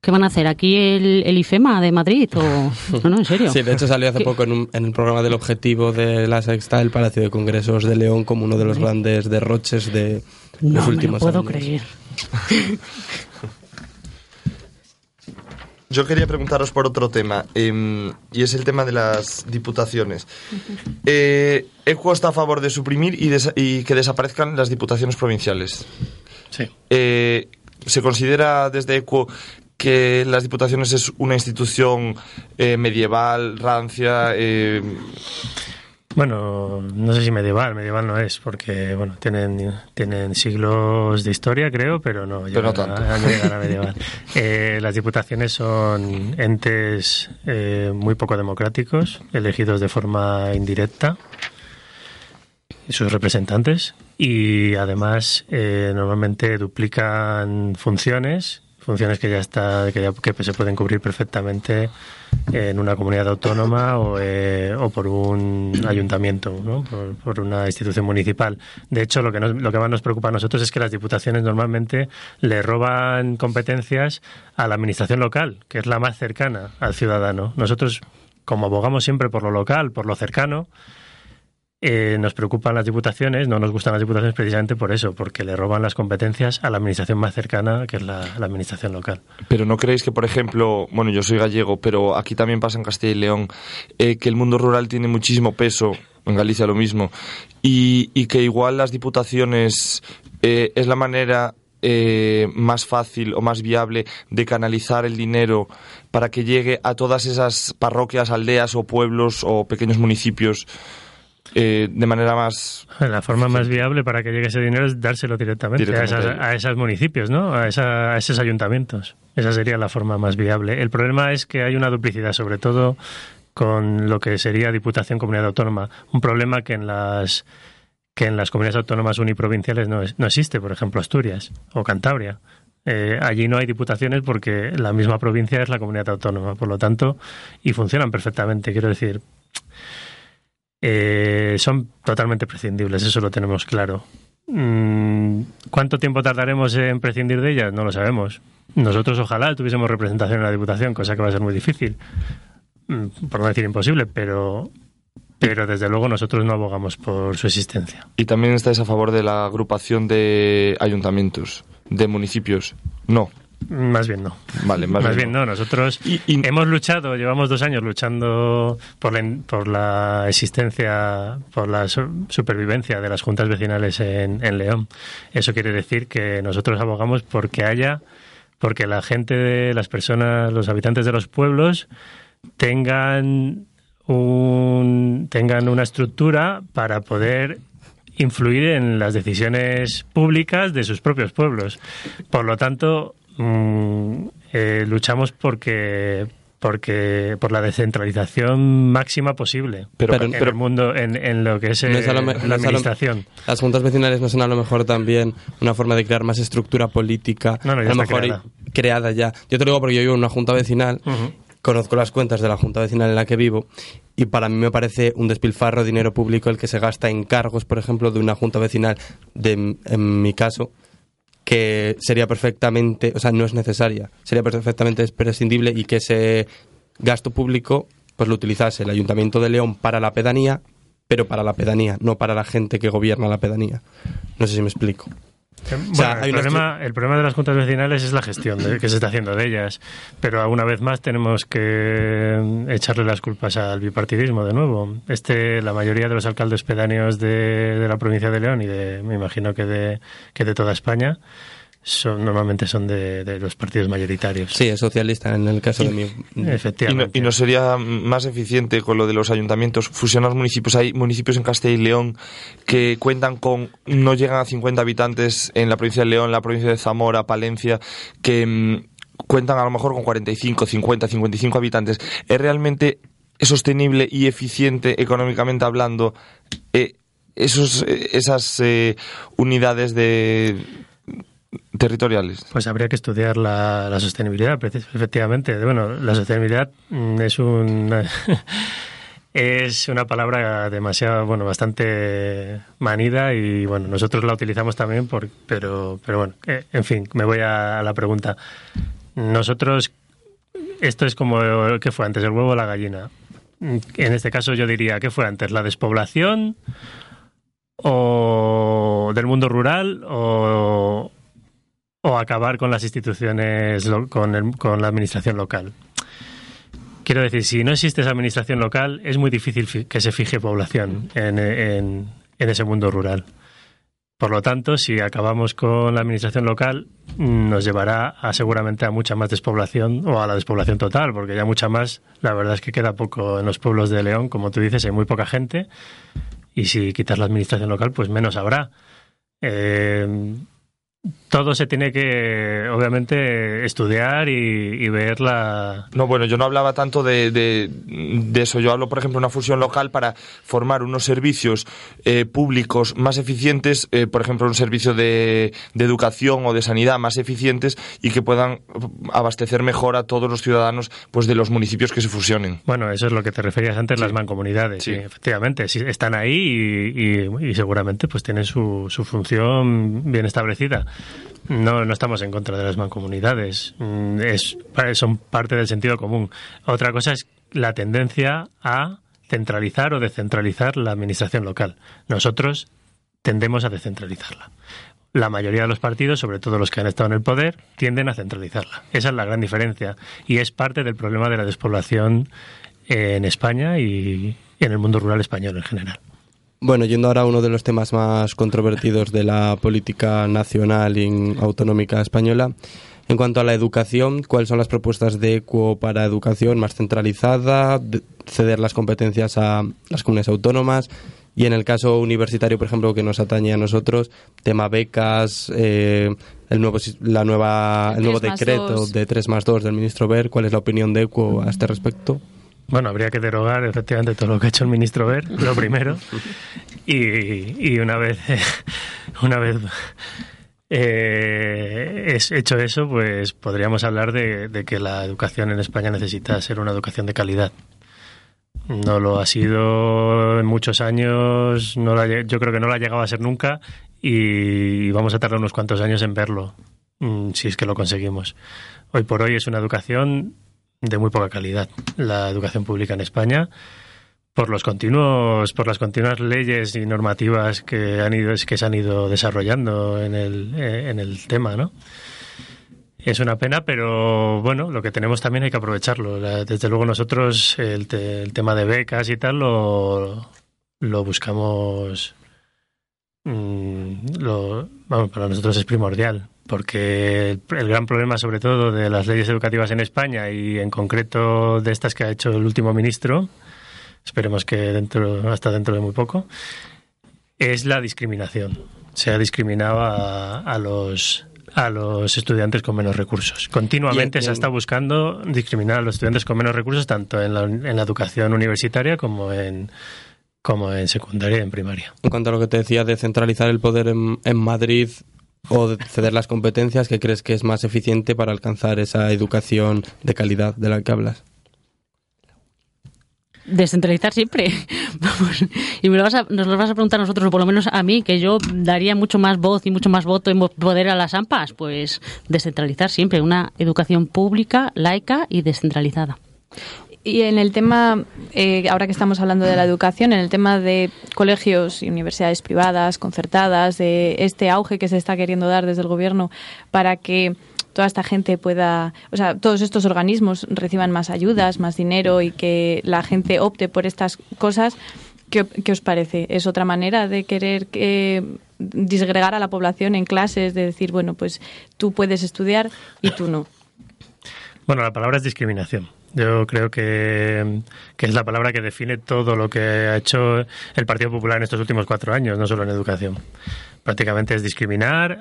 ¿Qué van a hacer? ¿Aquí el, el, IFEMA de Madrid? O... [laughs] No, no, en serio. Sí, de hecho salió hace poco en, un, en, el programa del objetivo de la Sexta el Palacio de Congresos de León como uno de los grandes derroches de no los últimos me lo puedo años. creer. Yo quería preguntaros por otro tema, eh, y es el tema de las diputaciones. Eh, ECUO está a favor de suprimir y, des y que desaparezcan las diputaciones provinciales. Sí. Eh, ¿Se considera desde ECUO que las diputaciones es una institución eh, medieval, rancia? Eh... Bueno, no sé si medieval, medieval no es, porque bueno, tienen, tienen siglos de historia, creo, pero no, Pero no tanto. A, a medieval. [laughs] Eh, las diputaciones son entes eh, muy poco democráticos, elegidos de forma indirecta, y sus representantes, y además normalmente duplican funciones funciones que ya está que, ya, que se pueden cubrir perfectamente en una comunidad autónoma o, eh, o por un ayuntamiento, ¿no? por, una institución municipal. De hecho, lo que, nos, lo que más nos preocupa a nosotros es que las diputaciones normalmente le roban competencias a la administración local, que es la más cercana al ciudadano. Nosotros, como abogamos siempre por lo local, por lo cercano, eh, nos preocupan las diputaciones, no nos gustan las diputaciones precisamente por eso, porque le roban las competencias a la administración más cercana, que es la, administración local. Pero no creéis que, por ejemplo, bueno, yo soy gallego, pero aquí también pasa en Castilla y León, eh, que el mundo rural tiene muchísimo peso, en Galicia lo mismo, y, y que igual las diputaciones eh, es la manera eh, más fácil o más viable de canalizar el dinero para que llegue a todas esas parroquias, aldeas o pueblos o pequeños municipios eh, de manera más... La forma más viable para que llegue ese dinero es dárselo directamente, directamente a, esos municipios, ¿no? A, esa, a, esos ayuntamientos. Esa sería la forma más viable. El problema es que hay una duplicidad, sobre todo con lo que sería Diputación Comunidad Autónoma. Un problema que en las que en las comunidades autónomas uniprovinciales no, es, no existe, por ejemplo, Asturias o Cantabria. Eh, allí no hay diputaciones porque la misma provincia es la comunidad autónoma, por lo tanto, y funcionan perfectamente. Quiero decir, eh, son totalmente prescindibles, eso lo tenemos claro. Mm, ¿Cuánto tiempo tardaremos en prescindir de ellas? No lo sabemos. Nosotros ojalá tuviésemos representación en la Diputación, cosa que va a ser muy difícil, mm, por no decir imposible, pero, pero desde luego nosotros no abogamos por su existencia. ¿Y también estáis a favor de la agrupación de ayuntamientos, de municipios? No. Más bien no. Vale, más, más bien, bien no. Nosotros y, y... hemos luchado, llevamos dos años luchando por la, por la existencia, por la supervivencia de las juntas vecinales en, en, León. Eso quiere decir que nosotros abogamos porque haya, porque la gente, de las personas, los habitantes de los pueblos tengan un, tengan una estructura para poder influir en las decisiones públicas de sus propios pueblos. Por lo tanto, Mm, eh, luchamos porque porque por la descentralización máxima posible pero, pero en el mundo en, en, lo que es, no es lo, la no administración lo, las juntas vecinales no son a lo mejor también una forma de crear más estructura política no, a lo mejor creada. creada ya yo te lo digo porque yo vivo en una junta vecinal uh -huh. conozco las cuentas de la junta vecinal en la que vivo y para mí me parece un despilfarro de dinero público el que se gasta en cargos por ejemplo de una junta vecinal de en mi caso que sería perfectamente, o sea, no es necesaria, sería perfectamente prescindible y que ese gasto público pues lo utilizase el Ayuntamiento de León para la pedanía, pero para la pedanía, no para la gente que gobierna la pedanía. No sé si me explico. Bueno, o sea, el, problema, el, problema, de las juntas vecinales es la gestión de, que se está haciendo de ellas, pero una vez más tenemos que echarle las culpas al bipartidismo de nuevo. Este, la mayoría de los alcaldes pedáneos de, de la provincia de León y de, me imagino que de, que de toda España son, normalmente son de, de, los partidos mayoritarios. Sí, es socialista en el caso y, de mi. Efectivamente. Y no, y no, sería más eficiente con lo de los ayuntamientos fusionar municipios? Hay municipios en Castilla y León que cuentan con. no llegan a 50 habitantes en la provincia de León, la provincia de Zamora, Palencia, que mmm, cuentan a lo mejor con 45, 50, 55 habitantes. ¿Es realmente sostenible y eficiente económicamente hablando? Eh, esos, esas eh, unidades de territoriales? Pues habría que estudiar la, la, sostenibilidad, efectivamente. Bueno, la sostenibilidad es un [laughs] es una palabra demasiado, bueno, bastante manida y bueno, nosotros la utilizamos también, por, pero, pero bueno, eh, en fin, me voy a, a la pregunta. Nosotros, esto es como, ¿qué fue antes, el huevo o la gallina? En este caso yo diría, ¿qué fue antes, la despoblación o del mundo rural o, o acabar con las instituciones, con, el, con, la administración local. Quiero decir, si no existe esa administración local, es muy difícil que se fije población en, ese mundo rural. Por lo tanto, si acabamos con la administración local, nos llevará a seguramente a mucha más despoblación o a la despoblación total, porque ya mucha más, la verdad es que queda poco en los pueblos de León, como tú dices, hay muy poca gente y si quitas la administración local, pues menos habrá. Eh, todo se tiene que, obviamente, estudiar y, ver la... No, bueno, yo no hablaba tanto de, de, eso. Yo hablo, por ejemplo, de una fusión local para formar unos servicios eh, públicos más eficientes, eh, por ejemplo, un servicio de, de, educación o de sanidad más eficientes y que puedan abastecer mejor a todos los ciudadanos pues de los municipios que se fusionen. Bueno, eso es lo que te referías antes, las mancomunidades. Sí. efectivamente, sí, están ahí y, y, seguramente pues tienen su, su función bien establecida. No, no estamos en contra de las mancomunidades. Mm, son parte del sentido común. Otra cosa es la tendencia a centralizar o descentralizar la administración local. Nosotros tendemos a descentralizarla. La mayoría de los partidos, sobre todo los que han estado en el poder, tienden a centralizarla. Esa es la gran diferencia y es parte del problema de la despoblación en España y en el mundo rural español en general. Bueno, yendo ahora a uno de los temas más controvertidos de la política nacional y autonómica española. En cuanto a la educación, ¿cuáles son las propuestas de ECUO para educación más centralizada, ceder las competencias a las comunidades autónomas? Y en el caso universitario, por ejemplo, que nos atañe a nosotros, tema becas, eh, el nuevo, la nueva, el, nuevo decreto de 3 más 2 del ministro Ver, ¿cuál es la opinión de ECUO a este respecto? Bueno, habría que derogar efectivamente todo lo que ha hecho el ministro Ver, lo primero. [laughs] Y, y una vez, [laughs] una vez eh, es hecho eso, pues podríamos hablar de, de, que la educación en España necesita ser una educación de calidad. No lo ha sido en muchos años, no yo creo que no lo ha llegado a ser nunca y vamos a tardar unos cuantos años en verlo, mm, si es que lo conseguimos. Hoy por hoy es una educación de muy poca calidad la educación pública en España por los continuos por las continuas leyes y normativas que han ido que se han ido desarrollando en el, eh, en el tema no es una pena pero bueno lo que tenemos también hay que aprovecharlo. Desde luego nosotros el, el tema de becas y tal lo, lo buscamos mm, lo, vamos, para nosotros es primordial porque el, gran problema, sobre todo, de las leyes educativas en España y en concreto de estas que ha hecho el último ministro, esperemos que dentro, hasta dentro de muy poco, es la discriminación. Se ha discriminado a, los a los estudiantes con menos recursos. Continuamente se está buscando discriminar a los estudiantes con menos recursos, tanto en la, en la educación universitaria como en, como en secundaria y en primaria. En cuanto a lo que te decía de centralizar el poder en, en Madrid, o ceder las competencias que crees que es más eficiente para alcanzar esa educación de calidad de la que hablas? Descentralizar siempre. [laughs] Vamos. Y me lo vas a, nos lo vas a preguntar a nosotros, o por lo menos a mí, que yo daría mucho más voz y mucho más voto y poder a las AMPAs. Pues descentralizar siempre. Una educación pública, laica y descentralizada. Y en el tema, eh, ahora que estamos hablando de la educación, en el tema de colegios y universidades privadas, concertadas, de este auge que se está queriendo dar desde el gobierno para que toda esta gente pueda, o sea, todos estos organismos reciban más ayudas, más dinero y que la gente opte por estas cosas, ¿qué, os parece? ¿Es otra manera de querer que disgregar a la población en clases, de decir, bueno, pues tú puedes estudiar y tú no? Bueno, la palabra es discriminación. Yo creo que, es la palabra que define todo lo que ha hecho el Partido Popular en estos últimos cuatro años, no solo en educación. Prácticamente es discriminar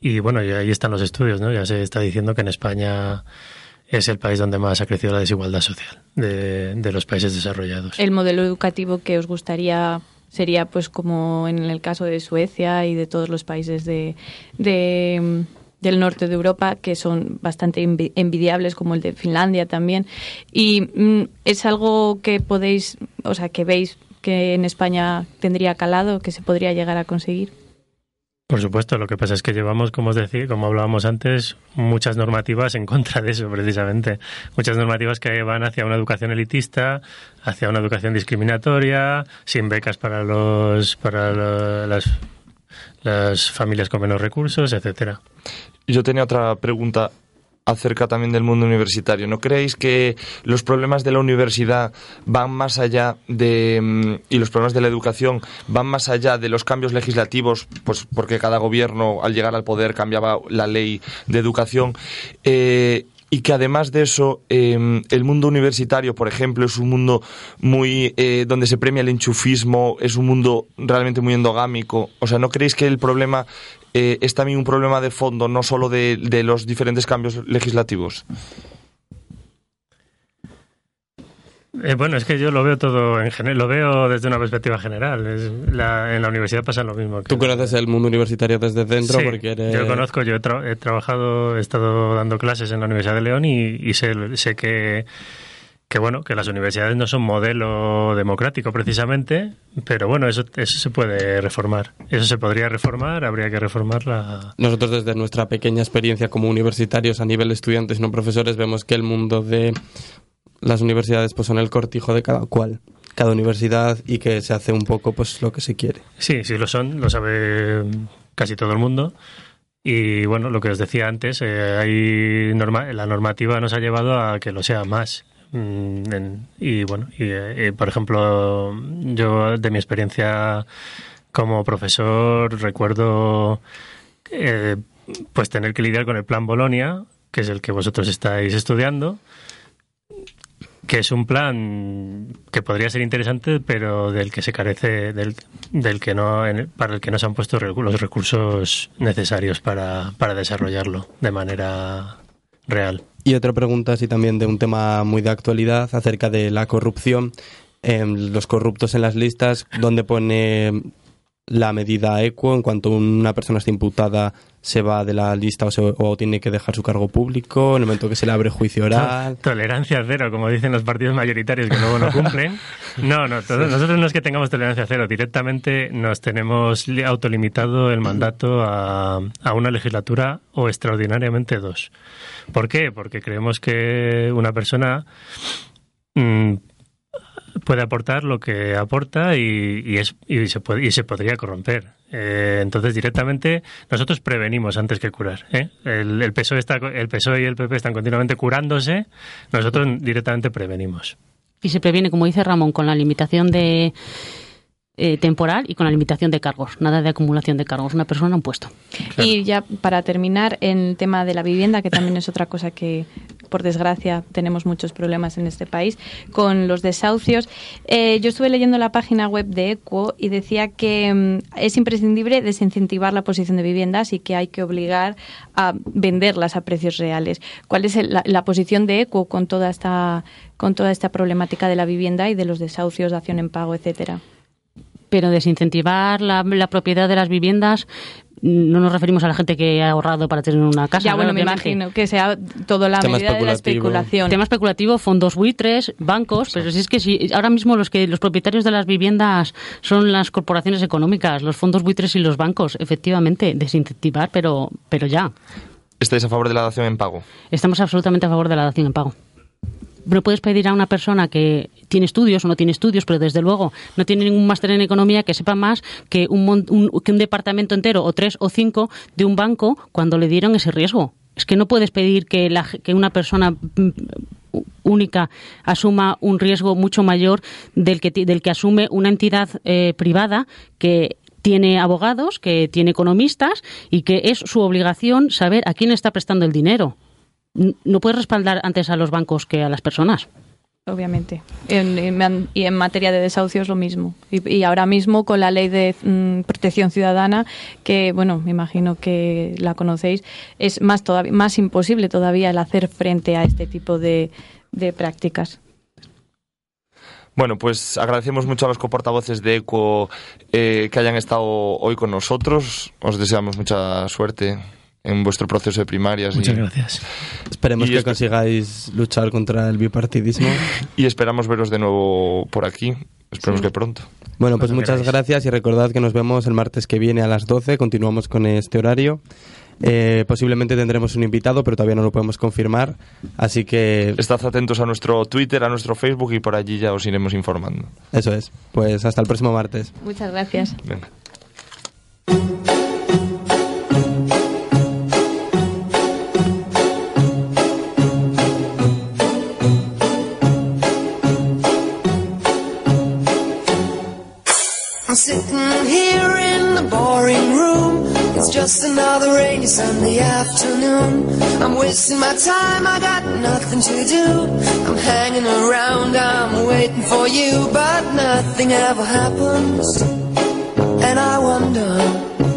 y bueno, y ahí están los estudios, ¿no? Ya se está diciendo que en España es el país donde más ha crecido la desigualdad social de, de los países desarrollados. El modelo educativo que os gustaría sería pues como en el caso de Suecia y de todos los países de del norte de Europa que son bastante envidiables, como el de Finlandia también. Y mm, es algo que podéis, o sea, que veis que en España tendría calado, que se podría llegar a conseguir. Por supuesto, lo que pasa es que llevamos, como os decía, como hablábamos antes, muchas normativas en contra de eso, precisamente. Muchas normativas que van hacia una educación elitista, hacia una educación discriminatoria, sin becas para los para las, las familias con menos recursos, etcétera. Yo tenía otra pregunta acerca también del mundo universitario. ¿No creéis que los problemas de la universidad van más allá de mm, y los problemas de la educación van más allá de los cambios legislativos, pues porque cada gobierno al llegar al poder cambiaba la ley de educación? Eh, y que además de eso, eh, el mundo universitario, por ejemplo, es un mundo muy eh, donde se premia el enchufismo, es un mundo realmente muy endogámico. O sea, ¿no creéis que el problema eh, es también un problema de fondo, no solo de, de los diferentes cambios legislativos? Eh, bueno, es que yo lo veo todo en general, lo veo desde una perspectiva general. Es la- en la universidad pasa lo mismo. que- Tú conoces el mundo universitario desde dentro Sí, porque eres... Yo conozco, yo he, tra- he trabajado, he estado dando clases en la Universidad de León y, y sé, sé que, que bueno, que las universidades no son modelo democrático precisamente, pero bueno, eso, eso se puede reformar. Eso se podría reformar, habría que reformar la, Nosotros desde nuestra pequeña experiencia como universitarios a nivel estudiantes y no profesores vemos que el mundo de las universidades pues son el cortijo de cada cual, cada universidad y que se hace un poco pues lo que se quiere. Sí, sí lo son, lo sabe casi todo el mundo. Y bueno, lo que os decía antes, eh, hay norma la normativa nos ha llevado a que lo sea más. Mm, y bueno, y, eh, por ejemplo, yo de mi experiencia como profesor recuerdo eh, pues tener que lidiar con el plan Bolonia, que es el que vosotros estáis estudiando, que es un plan que podría ser interesante, pero del que se carece, del, del que no, para el que no se han puesto los recursos necesarios para, para desarrollarlo de manera real. Y otra pregunta, así también de un tema muy de actualidad, acerca de la corrupción, em, los corruptos en las listas, donde pone la medida equo en cuanto una persona está imputada se va de la lista o, se- o tiene que dejar su cargo público, en el momento que se le abre juicio oral. Tolerancia cero, como dicen los partidos mayoritarios que luego no cumplen. No, no, todos- nosotros no es que tengamos tolerancia cero, directamente nos tenemos li- autolimitado el mandato a, a una legislatura o extraordinariamente dos. ¿Por qué? Porque creemos que una persona mm, puede aportar lo que aporta y, y es, y, se, puede, y se podría corromper. Eh, entonces, directamente, nosotros prevenimos antes que curar. ¿eh? El, el, PSOE está, el PSOE y el PP están continuamente curándose, nosotros directamente prevenimos. Y se previene, como dice Ramón, con la limitación de eh, temporal y con la limitación de cargos. Nada de acumulación de cargos. Una persona, un puesto. Y ya para terminar, en el tema de la vivienda, que también es otra cosa que, por desgracia, tenemos muchos problemas en este país, con los desahucios. Eh, yo estuve leyendo la página web de ECUO y decía que mm, es imprescindible desincentivar la posición de viviendas y que hay que obligar a venderlas a precios reales. ¿Cuál es la, posición de ECUO con toda esta con toda esta problemática de la vivienda y de los desahucios, dación en pago, etcétera? Pero desincentivar la propiedad de las viviendas no nos referimos a la gente que ha ahorrado para tener una casa. ya, bueno, me imagino que sea todo la Tema medida de la especulación. Tema especulativo, fondos buitres, bancos, pero si es que si ahora mismo los que los propietarios de las viviendas son las corporaciones económicas, los fondos buitres y los bancos, efectivamente, desincentivar, pero pero ya. ¿Estáis a favor de la dación en pago? Estamos absolutamente a favor de la dación en pago. No puedes pedir a una persona que tiene estudios o no tiene estudios, pero desde luego no tiene ningún máster en economía que sepa más que un, un- que un departamento entero o tres o cinco de un banco cuando le dieron ese riesgo. Es que no puedes pedir que, la que una persona mm, única asuma un riesgo mucho mayor del que, del que asume una entidad eh, privada que tiene abogados, que tiene economistas y que es su obligación saber a quién está prestando el dinero. No puedes respaldar antes a los bancos que a las personas. Obviamente. En- en- y en materia de desahucios lo mismo. Y, y ahora mismo con la ley de mm, protección ciudadana, que bueno, me imagino que la conocéis, es más todavía más imposible todavía el hacer frente a este tipo de, de prácticas. Bueno, pues agradecemos mucho a los coportavoces de ECO eh, que hayan estado hoy con nosotros. Os deseamos mucha suerte en vuestro proceso de primarias Muchas y, gracias. Esperemos Y que esto- consigáis luchar contra el bipartidismo. [laughs] y esperamos veros de nuevo por aquí. Esperemos que pronto. Bueno, pues Cuando muchas queráis. gracias y recordad que nos vemos el martes que viene a las 12. Continuamos con este horario. Eh, posiblemente tendremos un invitado, pero todavía no lo podemos confirmar. Así que Estad atentos a nuestro Twitter, a nuestro Facebook y por allí ya os iremos informando. eso es. Pues hasta el próximo martes. Muchas gracias. Venga. I'm sitting here in the boring room. It's just another rainy Sunday afternoon. I'm wasting my time, I got nothing to do. I'm hanging around, I'm waiting for you, but nothing ever happens. And I wonder.